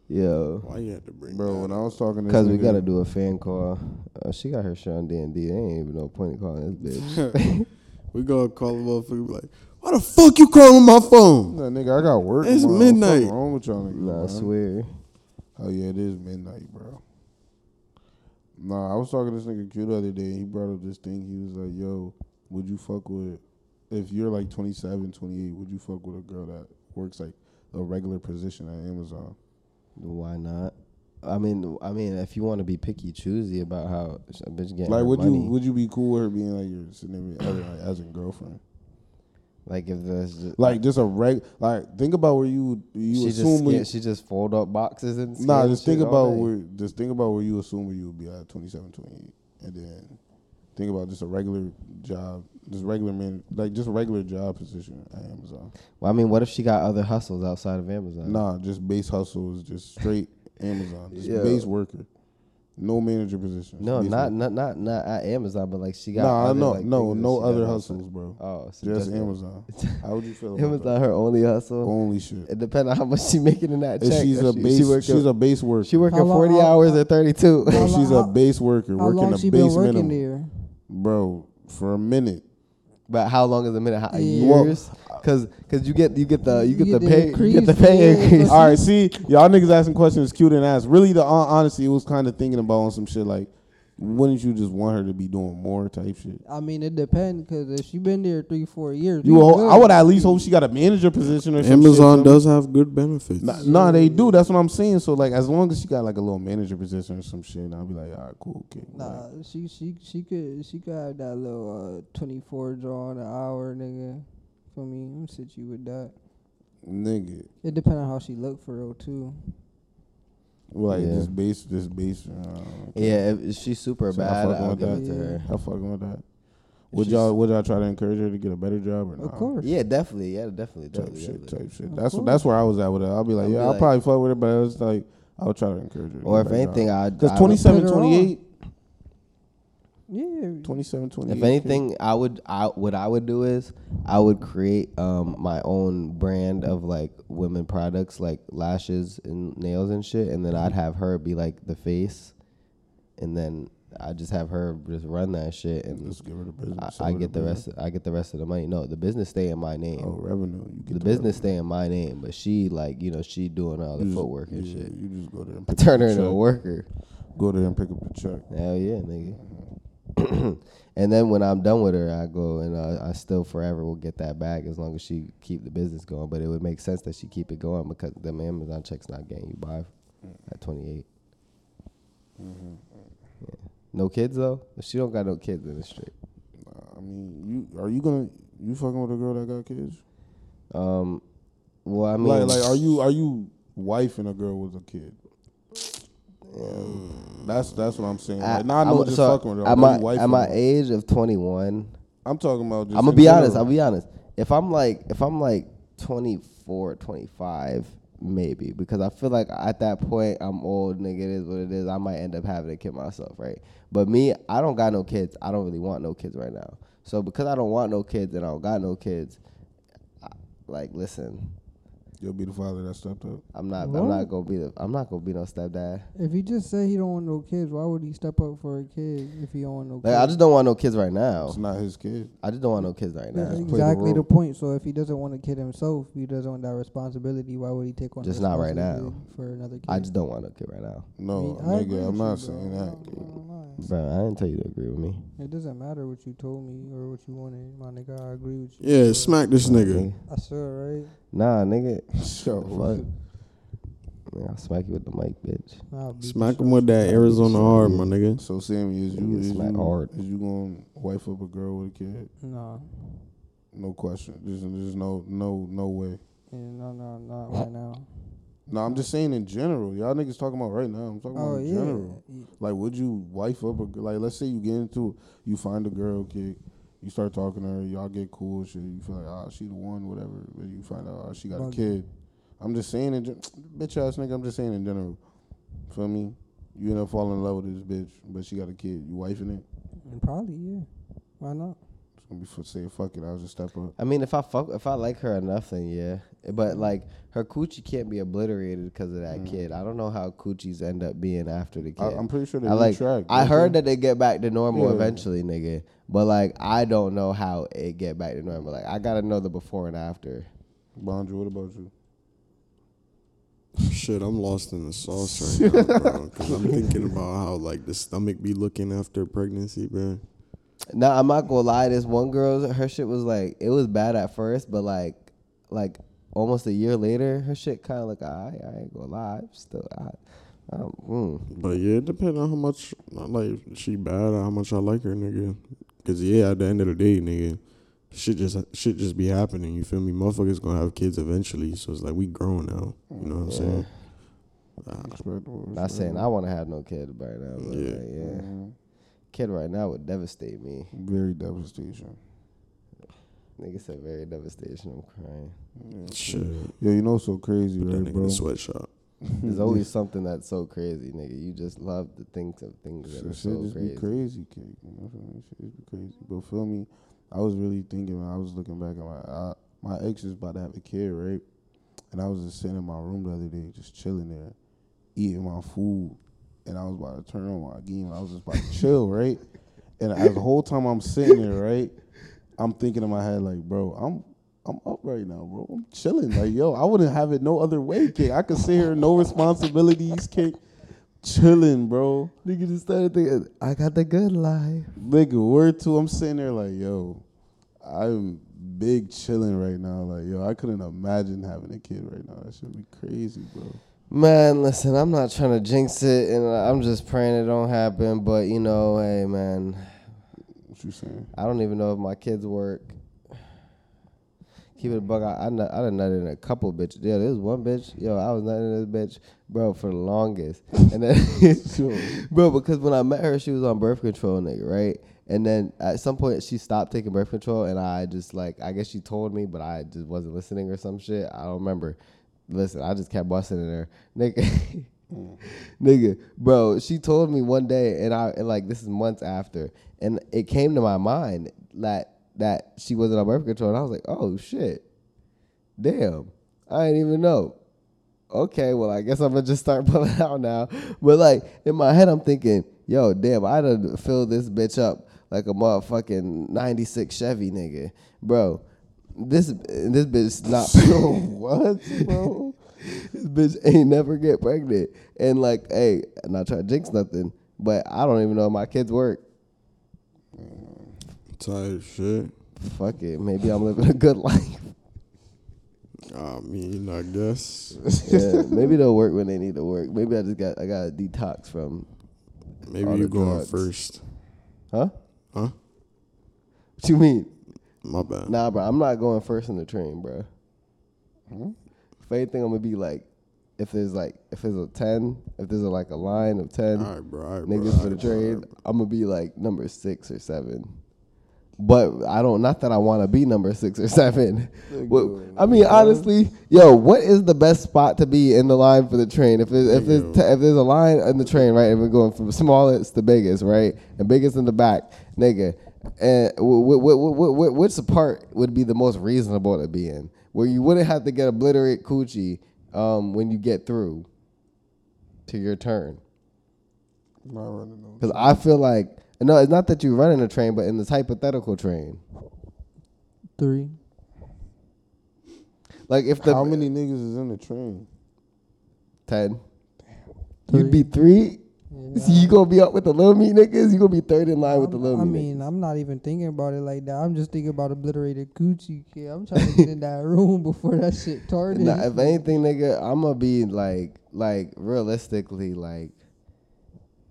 Yo, Why you had to bring Bro, that when I was talking to cause we gotta do a fan call. Uh, she got her shit on D and D. There ain't even no point in calling this bitch. we gonna call a motherfucker be like, why the fuck you calling my phone? Nah, nigga, I got work. It's tomorrow. What the fuck midnight. wrong with y'all niggas? nah, I man? swear. Oh yeah, it is midnight, bro. Nah, I was talking to this nigga Q the other day. and He brought up this thing. He was like, "Yo, would you fuck with if you're like 27, 28? Would you fuck with a girl that works like a regular position at Amazon?" Why not? I mean, I mean, if you want to be picky, choosy about how a bitch getting like, would money. you would you be cool with her being like your significant other, like, as a girlfriend? like if there's just, Like just a reg. Like think about where you you she assume. scan- she just fold up boxes and Nah, just think about where just think about where you assume where you would be at 27, 28. and then think about just a regular job, just regular man, like just a regular job position at Amazon. Well, I mean, what if she got other hustles outside of Amazon? Nah, just base hustle is just straight Amazon, just Yeah. base worker, no manager position. No, not, not not not at Amazon, but like she got. Nah, other, no, like, no, things no she got other outside. hustles, bro. Oh, so Just just Amazon. How would you feel about Amazon, that? her only hustle. Only shit. It depends on how much she making in that If check. she's a she, base, she working, she's a base worker. she working How long- forty how- hours or thirty two. How If long- she's a base worker How working long a she been base working minimum, there? Bro, for a minute. But how long is a minute? How, Yeah. years? Cause, cause you get you get the you get You the get the pay you get the increase, pay yeah, increase. All right, see, y'all niggas asking questions cute and ass. Really, the hon- honestly, it was kind of thinking about on some shit like, wouldn't you just want her to be doing more type shit? I mean, it depends because if she been there three, four years, You, ho- good. I would at least hope she got a manager position or something. Amazon does have good benefits. Nah, nah, they do. That's what I'm saying. So like, as long as she got like a little manager position or some shit, I'll be like, all right, cool, okay. Nah, she she she could she could have that little uh, twenty four draw an hour, nigga. For me, I'm sit you with that. nigga, It depends on how she look for real too. Like Yeah. this base, this base. Uh, okay. Yeah, if, if she's super So I bad, fucking I'll with give that. it to her. I fucking with that. Would she's- y'all would y'all try to encourage her to get a better job or not? Of course. Yeah, definitely. Yeah, definitely. type definitely, shit, definitely. type shit. Of That's course. that's where I was at with it. I'll be like, I'll be yeah, I'll like- probably fuck with it, but it's like I would try to encourage her. Or if anything, job. I'd Because I 27, Put her on. 28, Yeah. 27, 28. If anything, I would. I what I would do is I would create um my own brand of like women products, like lashes and nails and shit, and then I'd have her be like the face, and then I just have her just run that shit, and Let's give her the business. I, I get the business. rest. I get the rest of the money. No, the business stay in my name. Oh, revenue. You get the, the, business revenue. stay in my name, but she like you know she doing all the You just- footwork and yeah, shit. You just go there and I turn up her the into a worker. Go there and pick up the check. Hell yeah, nigga. and then when I'm done with her, I go and uh, I still forever will get that back as long as she keep the business going. But it would make sense that she keep it going because them Amazon checks not getting you by at 28. Mm-hmm. Yeah. No kids though. If she don't got no kids, then it's straight. I mean, you are you gonna you fucking with a girl that got kids? Um, well, I mean, like, like, are you are you wife and a girl with a kid? That's that's what I'm saying. Like, now I know I'm- just so fucking with her. At my you wife at my age of 21, I'm talking about. Just I'm gonna in be honest. I'll be honest. If I'm like, if I'm like 24, 25, maybe because I feel like at that point I'm old, nigga. It is what it is. I might end up having a kid myself, right? But me, I don't got no kids. I don't really want no kids right now. So because I don't want no kids and I don't got no kids, I, like, listen, You'll be the father that stepped up. I'm not. I'm not gonna be the. I'm not gonna be no stepdad. If he just said he don't want no kids, why would he step up for a kid if he don't want no Like, kids? I just don't want no kids right now. It's not his kid. I just don't want no kids right That's now. play the exactly the, role. point. So if he doesn't want a kid himself, he doesn't want that responsibility. Why would he take on Just not right now. for another kid? I just don't want no kid right now, No, I mean, nigga, I'm not you, saying bro. that. I I bro. I didn't tell you to agree with me. It doesn't matter what you told me or what you wanted, my nigga. I agree with you. Yeah, bro. smack this nigga. I swear, right? Nah, nigga. So, Fuck. Man, I'll smack you with the mic, bitch. I'll Smack him with that Arizona hard, my nigga. so Sammy, is you Nigga is you, hard. is you gonna wife up a girl with a kid? No. No question. There's there's no no no way. Yeah, no, no, not right now. No, I'm just saying in general. Y'all niggas talking about right now. I'm talking Oh about in yeah. general. Like, would you wife up a g- like? Let's say you get into, you find a girl, kid, you start talking to her, y'all get cool, shit. You feel like, ah, she the one, whatever. But you find out, ah, she got a kid. I'm just saying, in gen- bitch ass nigga. I'm just saying in general. Feel me? You end up falling in love with this bitch, but she got a kid. You wifing it? Probably yeah. Why not? It's gonna be for say fuck it. I was just step up. I mean, if I fuck, if I like her enough, then yeah. But mm-hmm. like, her coochie can't be obliterated because of that mm-hmm. kid. I don't know how coochies end up being after the kid. I, I'm pretty sure they I like. retract. I heard that they get back to normal Yeah. eventually, nigga. But like, I don't know how it get back to normal. Like, I gotta know the before and after. Banja, what about you? Shit, I'm lost in the sauce right now, bro. Cause I'm thinking about how like the stomach be looking after pregnancy, bro. Now I'm not gonna lie. This one girl, her shit was like, it was bad at first, but like, like almost a year later, her shit kind of like, I, I ain't gonna lie, I'm still, I, um, mm. But yeah, it depends on how much like she bad or how much I like her, nigga. Cause yeah, at the end of the day, nigga, shit just shit just be happening. You feel me? Motherfuckers gonna have kids eventually, so it's like we grown now. You know what I'm saying? Respectable, Not saying I want to have no kid right now, but Yeah. yeah, yeah. Mhm. kid right now would devastate me. Very devastation. Nigga said very devastation. I'm crying. Shit, Yeah, you know, so crazy, put that right, nigga in bro? the sweatshop. There's always something that's so crazy, nigga. You just love to think of things that Shit, are shit so just crazy. be crazy, kid. You know, feel me? shit just be crazy. But feel me, I was really thinking when I was looking back at my I, my ex is about to have a kid, right? And I was just sitting in my room the other day, just chilling there, eating my food, and I was about to turn on my game. I was just about to chill, right? And as the whole time I'm sitting there, right, I'm thinking in my head like, bro, I'm I'm up right now, bro. I'm chilling. Like, yo, I wouldn't have it no other way, kid. I could sit here, no responsibilities, kid. Chilling, bro. Nigga just started thinking, I got the good life. Nigga, word to I'm sitting there like, yo, I'm big chilling right now. Like, yo, I couldn't imagine having a kid right now. That should be crazy, bro. Man, listen, I'm not trying to jinx it, and I'm just praying it don't happen. But you know, hey, man, What you saying? I don't even know if my kids work. Keep it a bug. I I, nut, I done nutted in a couple bitches. Yeah, there was one bitch. Yo, I was nutting in this bitch, bro, for the longest. And then, bro, because when I met her, she was on birth control, nigga, right? And then at some point, she stopped taking birth control, and I just like, I guess she told me, but I just wasn't listening or some shit. I don't remember. Listen, I just kept busting in her, nigga. nigga, bro, she told me one day, and I and like this is months after, and it came to my mind that that she wasn't on birth control, and I was like, oh shit, damn, I didn't even know. Okay, well, I guess I'm gonna just start pulling out now. But like in my head, I'm thinking, yo, damn, I done filled this bitch up like a motherfucking '96 Chevy, nigga, bro. This this bitch not what, bro? This bitch ain't never get pregnant. And like, hey, not trying to jinx nothing, but I don't even know if my kids work. Type shit. Fuck it. Maybe I'm living a good life. I mean, I guess yeah, maybe they'll work when they need to work. Maybe I just got I got a detox from maybe All you the go on drugs. first. huh? Huh? What you mean? My bad. Nah, bro, I'm not going first in the train, bro. If anything, I'm gonna be like, if there's like, if there's a ten, if there's a, like a line of ten All right, bro. All right, niggas all for the right, bro, train, bro. I'm gonna be like number six or seven. But I don't. Not that I want to be number six or seven. I mean, honestly, yo, what is the best spot to be in the line for the train? If it, if there's if there's a line in the train, right, and we're going from smallest to biggest, right, and biggest in the back, nigga, and what what what what which part would be the most reasonable to be in, where you wouldn't have to get obliterate coochie um, when you get through to your turn? I'm not running no. Because I feel like no, it's not that you run in a train, but in this hypothetical train. Three. Like if the How many niggas is in the train? ten, Three. you'd be three. Yeah, So you gonna be up with the little meat niggas? You gonna be third in line with the I'm- little I meat mean, niggas? I'm not even thinking about it like that. I'm just thinking about obliterated coochie. Kid. I'm trying to get in that room before that shit started. Nah, if anything, nigga, I'm gonna be like, like realistically, like,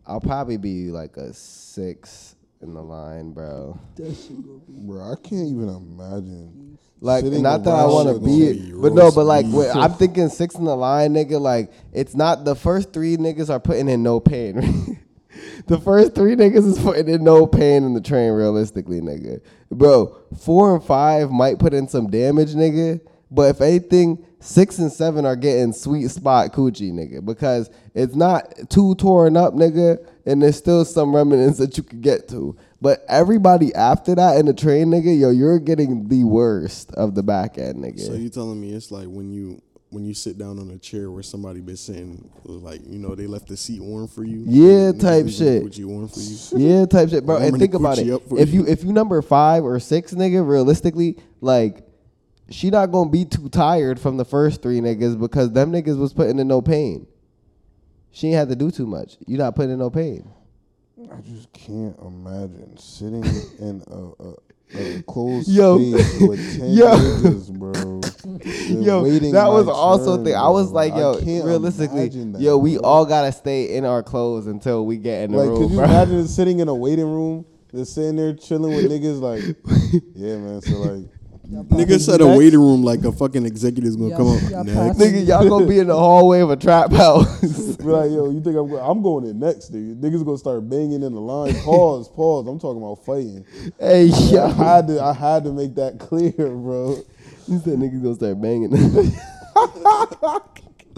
I'll probably be like a six in the line, bro. That's gonna be, Bro, I can't even imagine. Like, Sitting not that I want to be, no but no, but like, when I'm thinking six in the line, nigga. Like, it's not the first three niggas are putting in no pain. the first three niggas is putting in no pain in the train, realistically, nigga. Bro, four and five might put in some damage, nigga. But if anything, six and seven are getting sweet spot coochie, nigga, because it's not too torn up, nigga, and there's still some remnants that you could get to. But everybody after that in the train, nigga, yo, you're getting the worst of the back end, nigga. So you telling me it's like when you when you sit down on a chair where somebody been sitting, like you know they left the seat warm for you. Yeah, type shit. Coochie warm for you. Yeah, type shit, bro. And think about it. If you. you if you number five or six, nigga, realistically, like she not gonna be too tired from the first three niggas because them niggas was putting in no pain. She ain't had to do too much. You not putting in no pain. I just can't imagine sitting in a, a, a closed Yo. space with ten Yo. niggas, bro. They're Yo, that was also turn, thing. I was bro. like, yo, realistically, that, yo, we bro. all gotta stay in our clothes until we get in the like. room, Could you bro. imagine sitting in a waiting room, just sitting there chilling with niggas? Like, yeah, man. So like, Nigga said a waiting room like a fucking executive's gonna Yeah, come yeah, up pass next. it. Nigga, y'all gonna be in the hallway of a trap house. be like, yo, you think I'm going? I'm going in next, nigga. Niggas gonna start banging in the line. Pause, pause. I'm talking about fighting. hey, I yo. had to, I had to make that clear, bro. You said niggas gonna start banging.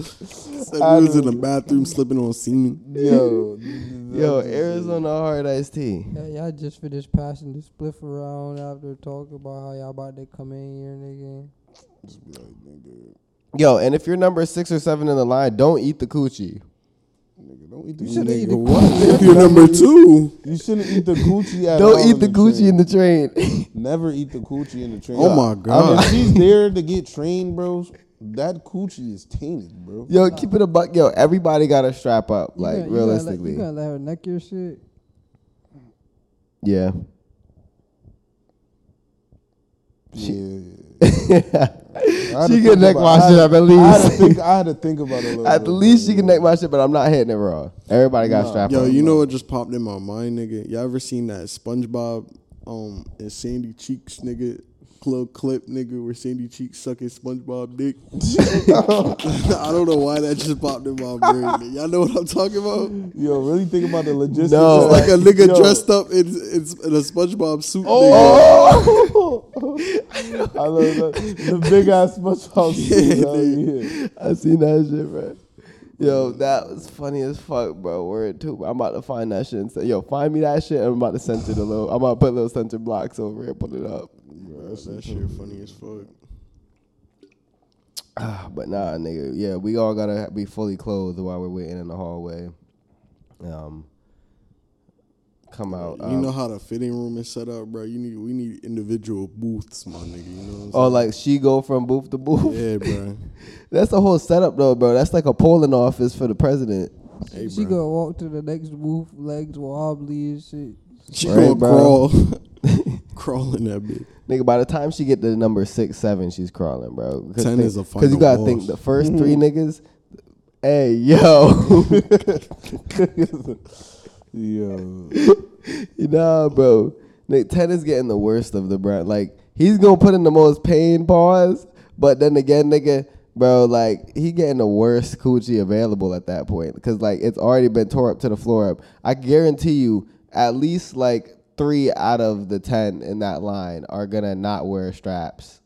Said we was in the bathroom slipping on semen. Yo, Yo, Arizona hard iced tea. Yeah, y'all just finished passing the spliff around after talking about how y'all about to come in here, nigga. Just be Yo, and if you're number six or seven in the line, don't eat the coochie. nigga, don't eat the You shouldn't eat the what? If you're number two, You shouldn't eat the coochie at all Don't eat the in coochie in the train. Never eat the coochie in the train. Oh my I mean, God. she's there to get trained, bro, that coochie is tainted, bro. Yo, keep it a buck. Yo, everybody got to strap up, You like gonna- you gonna let- realistically. you gonna let her neck your shit? yeah. Yeah. I had to She think can neck about- my I had- shit up at I had, to least. think, I had to think about it a little At bit, the least, bro. she can neck my shit, but I'm not hitting it raw. Everybody got Nah. strap yo, up. you know what just popped in my mind, nigga? Y'all ever seen that SpongeBob um and Sandy Cheeks nigga club clip, nigga, where Sandy Cheeks sucking SpongeBob dick? I don't know why that just popped in my brain. nigga. Y'all know what I'm talking about? Yo, really think about the logistics. No. of Like a nigga Yo. dressed up in, in, in a SpongeBob suit. Oh, I love that. The big ass SpongeBob suit. Hell nigga. yeah. I seen that shit, bro. Yo, that was funny as fuck, bro. We're Word too. I'm about to find that shit and say, yo, find me that shit. And I'm about to censor the little. I'm about to put little censor blocks over here, put it up. Nigga. That shit funny as fuck. Ah, but nah, nigga. Yeah, we all gotta be fully clothed while we're waiting in the hallway. Um, come out. You um, know how the fitting room is set up, bro. You need we need individual booths, my nigga. You know what I'm saying? Oh, like she go from booth to booth. yeah, bro. That's the whole setup, though, bro. That's like a polling office for the president. Hey, she bro. gonna walk to the next booth, legs wobbly and shit. She Right, gonna bro. crawl, crawl in that bitch. Nigga, by the time she get to number six, seven, she's crawling, bro. 10 is a final. Because you gotta boss. think the first mm-hmm. three niggas. Hey, yo, Yo. you know, bro. Nick, ten is getting the worst of the brand. Like he's gonna put in the most pain pause, but then again, nigga, bro, like he getting the worst coochie available at that point because like it's already been tore up to the floor. I guarantee you, at least like three out of the ten in that line are gonna not wear straps.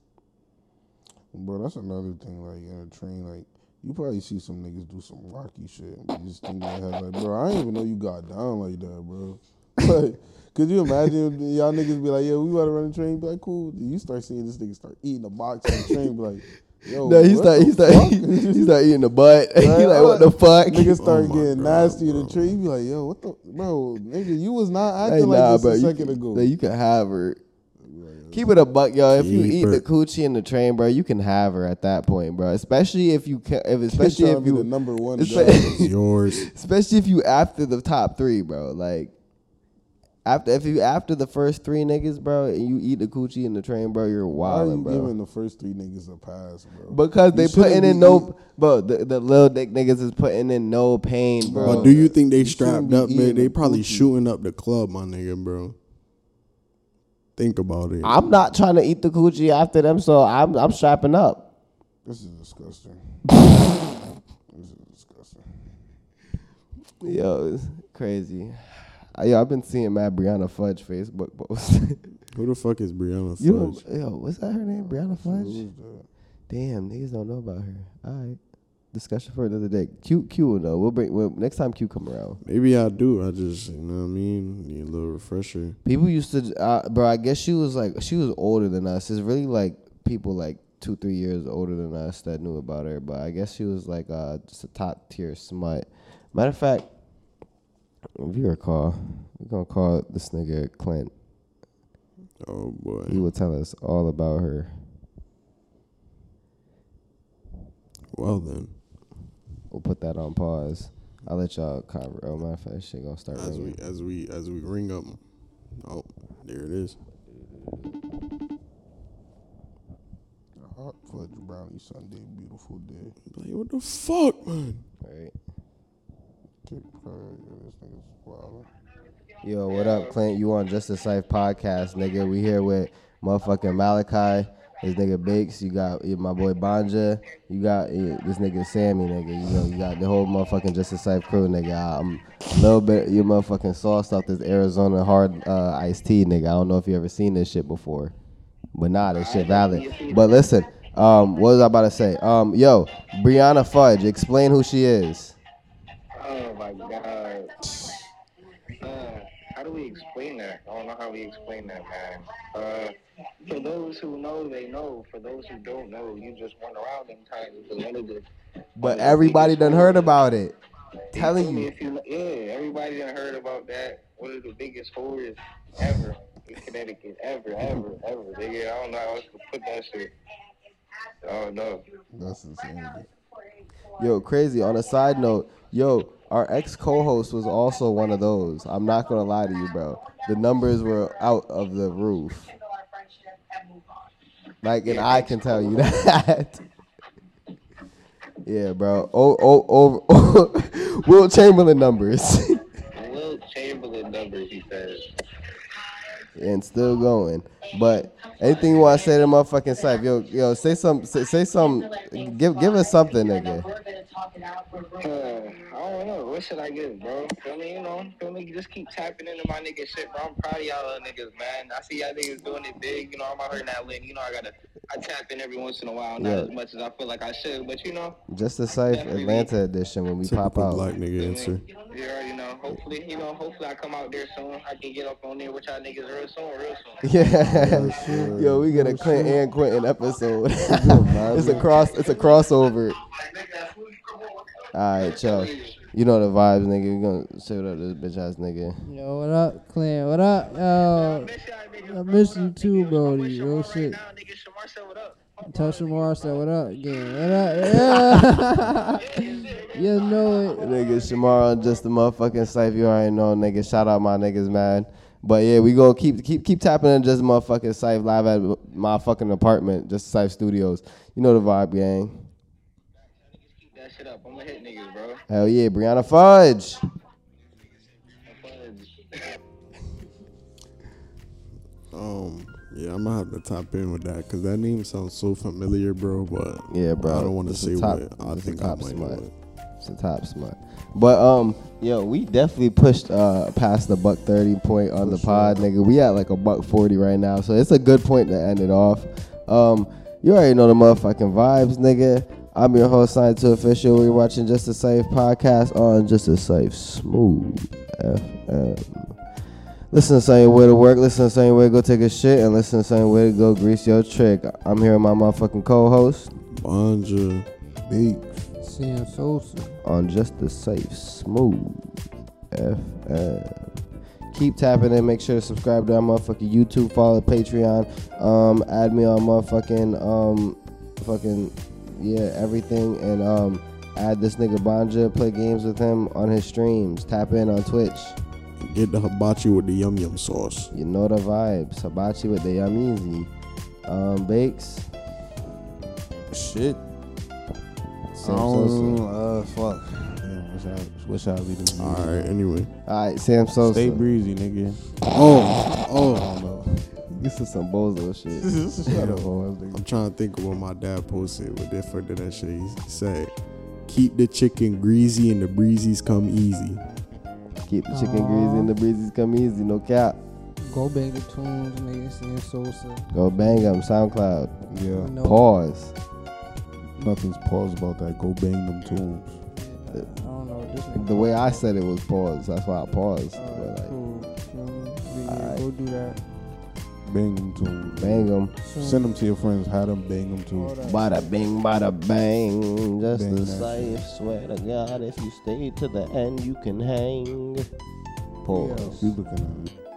Bro, that's another thing. Like in a train, like you probably see some niggas do some rocky shit. You just think in your head, like, bro, I didn't even know you got down like that, bro. like, could you imagine y'all niggas be like, yeah, we to run a train? Be like, cool. You start seeing this nigga start eating a box on the train. Be like, yo, No, he what start the he start fuck? he start eating the butt. he like, what the fuck? Niggas start Oh getting God, nasty in the train. You be like, yo, what the, bro, nigga, you was not Hey, acting nah, like bro. this a You second can, ago. like, you can have her. Keep it a buck, yo. If you eat the coochie in the train, bro, you can have her at that point, bro. Especially if you can, if especially if be the you, number one It's guy. like- It's yours. especially if you after the top three, bro. Like after if you after the first three niggas, bro, and you eat the coochie in the train, bro, you're Why are you wilding, bro. giving the first three niggas a pass, bro? because they You shouldn't putting in no, bro. The, the little dick niggas is putting in no pain, bro. But do you think they You strapped up, man? They probably coochie. shooting up the club, my nigga, bro. think about it. I'm not trying to eat the coochie after them, so I'm I'm strapping up. This is disgusting. this is disgusting. Yo, it's crazy. Yo, I've been seeing Mad Brianna Fudge Facebook post. Who the fuck is Brianna Fudge? you know, yo, what's that her name? Brianna Fudge. Damn, niggas don't know about her. All right, discussion for another day. Q, Q will know. We'll bring well, next time Q come around. Maybe I do. I just, you know what I mean? Need a little refresher. People used to, uh, bro. I guess she was like she was older than us. It's really like people like two, three years older than us that knew about her. But I guess she was like uh, just a top tier smut. Matter of fact, if you recall, we're gonna call this nigga Clint. Oh boy. He will tell us all about her. Well then, We'll put that on pause. I'll let y'all cover. Oh, matter of fact, shit gonna start as we as we as we ring up. Oh, there it is. A hot fudge brownie Sunday, beautiful day. Like what the fuck, man? Right. Yo, what up, Clint? You on Just a Cyphe podcast, nigga? We here with motherfucking Malachi, this nigga Bakez. You got my boy Banja. You got this nigga Sammy, nigga. You know, you got the whole motherfucking Just a Cyphe crew, nigga. I'm a little bit you motherfucking sauced off this Arizona hard uh, iced tea, nigga. I don't know if you ever seen this shit before, but nah, this shit valid. But listen, um, what was I about to say? Um, yo, Brianna Fudge, explain who she is. Oh my god. Uh, how do we explain that? I don't know how we explain that, man. Uh, for those who know, they know. For those who don't know, you just run around them times. Because one of the. But everybody done heard about it. Telling you. If you, yeah, everybody done heard about that. One of the biggest whores ever in Connecticut. Ever, ever, ever. Nigga, I don't know how else to put that shit. I don't know. That's insane. Yo, crazy. On a side note, yo, our ex co-host was also one of those. I'm not gonna lie to you, bro. The numbers were out of the roof. Like, and I can tell you that. yeah, bro. Oh, oh, oh, Wilt Chamberlain numbers, Wilt Chamberlain numbers, he says. and still going. But anything you want to say to motherfucking site, yo, yo, say some, say, say some, give, give us something, nigga. Uh, I don't know. What should I give, bro? Feel me? You know, feel me? Just keep tapping into my nigga shit, bro. I'm proud of y'all little niggas, man. I see y'all niggas doing it big. You know, I'm out here in that lane. You know, I gotta, I tap in every once in a while, not Yeah. as much as I feel like I should, but you know, Just the Cyphe Atlanta edition when we pop out. black nigga feel answer. me? You already know. Hopefully, you know, hopefully I come out there soon. I can get up on there with y'all niggas real soon, real soon. Yeah, yo, we get a Clint and Quentin episode. it's a cross. It's a crossover. All right, yo. You know the vibes, nigga. We gonna say what up to this bitch ass nigga. Yo, what up, Clint? What up, yo? I miss you too, Brody. Real shit. Now, nigga, Shamar said what up. Tell Shamar said what up again. What up? Yeah. you know it. Nigga, Shamar on just the motherfucking Cyphe. You already know, nigga. Shout out my niggas, man. But yeah, we gonna keep keep keep tapping in just motherfucking Cyphe live at my fucking apartment, just Cyphe studios. You know the vibe, gang. Keep that shit up. I'm gonna hit niggas, bro. Hell yeah, Brianna Fudge. Um, yeah, I'm gonna have to top in with that because that name sounds so familiar, bro. But Yeah, bro. I don't want to It's say top- what I it's a think I top might smut. know it. It's a top smut. But um, yo, we definitely pushed uh past the buck thirty point on the pod, nigga. We at like a buck forty right now, so it's a good point to end it off. Um, you already know the motherfucking vibes, nigga. I'm your host, Sani2Official. We're watching Just a Cyphe podcast on Just a Cyphe Smooth FM. Listen to something way to work, listen to something way to go take a shit, and listen to something way to go grease your trick. I'm here with my motherfucking co-host Banja. Big. Sam Sosa. on just a Cyphe smooth FM. Keep tapping in. Make sure to subscribe to our motherfucking YouTube, follow Patreon, um, add me on motherfucking um, fucking yeah everything, and um, add this nigga Banja. Play games with him on his streams. Tap in on Twitch. Get the hibachi with the yum yum sauce. You know the vibes. Hibachi with the yummy Um, Bakez. Shit. Sam Sosa. uh, fuck. Damn, wish I, wish I be the All right. Anyway. All right, Sam Sosa. Stay breezy, nigga. Oh, oh. I don't know. This is some bozo shit. Mm-hmm. Shut up, hoe. I'm trying to think of what my dad posted with different than that shit. He said, "Keep the chicken greasy and the breezes come easy." Keep the chicken greasy and the breezes come easy. No cap. Go bang the tunes, nigga. Seeing Sosa. Go bang them. SoundCloud. Yeah, No. Pause. nothing's pause about that. Go bang them tunes. I don't know. This. The way I said it was pause. That's why I paused. But Alright, like, cool. Feel me? Yeah, Alright. go do that. Bang them tunes. bang them. Send them to your friends. Have them bang them too. All that. Bada bing, bada bang. Just Bang the safe. Swear to God, if you stay to the end, you can hang. Pause. You looking at it?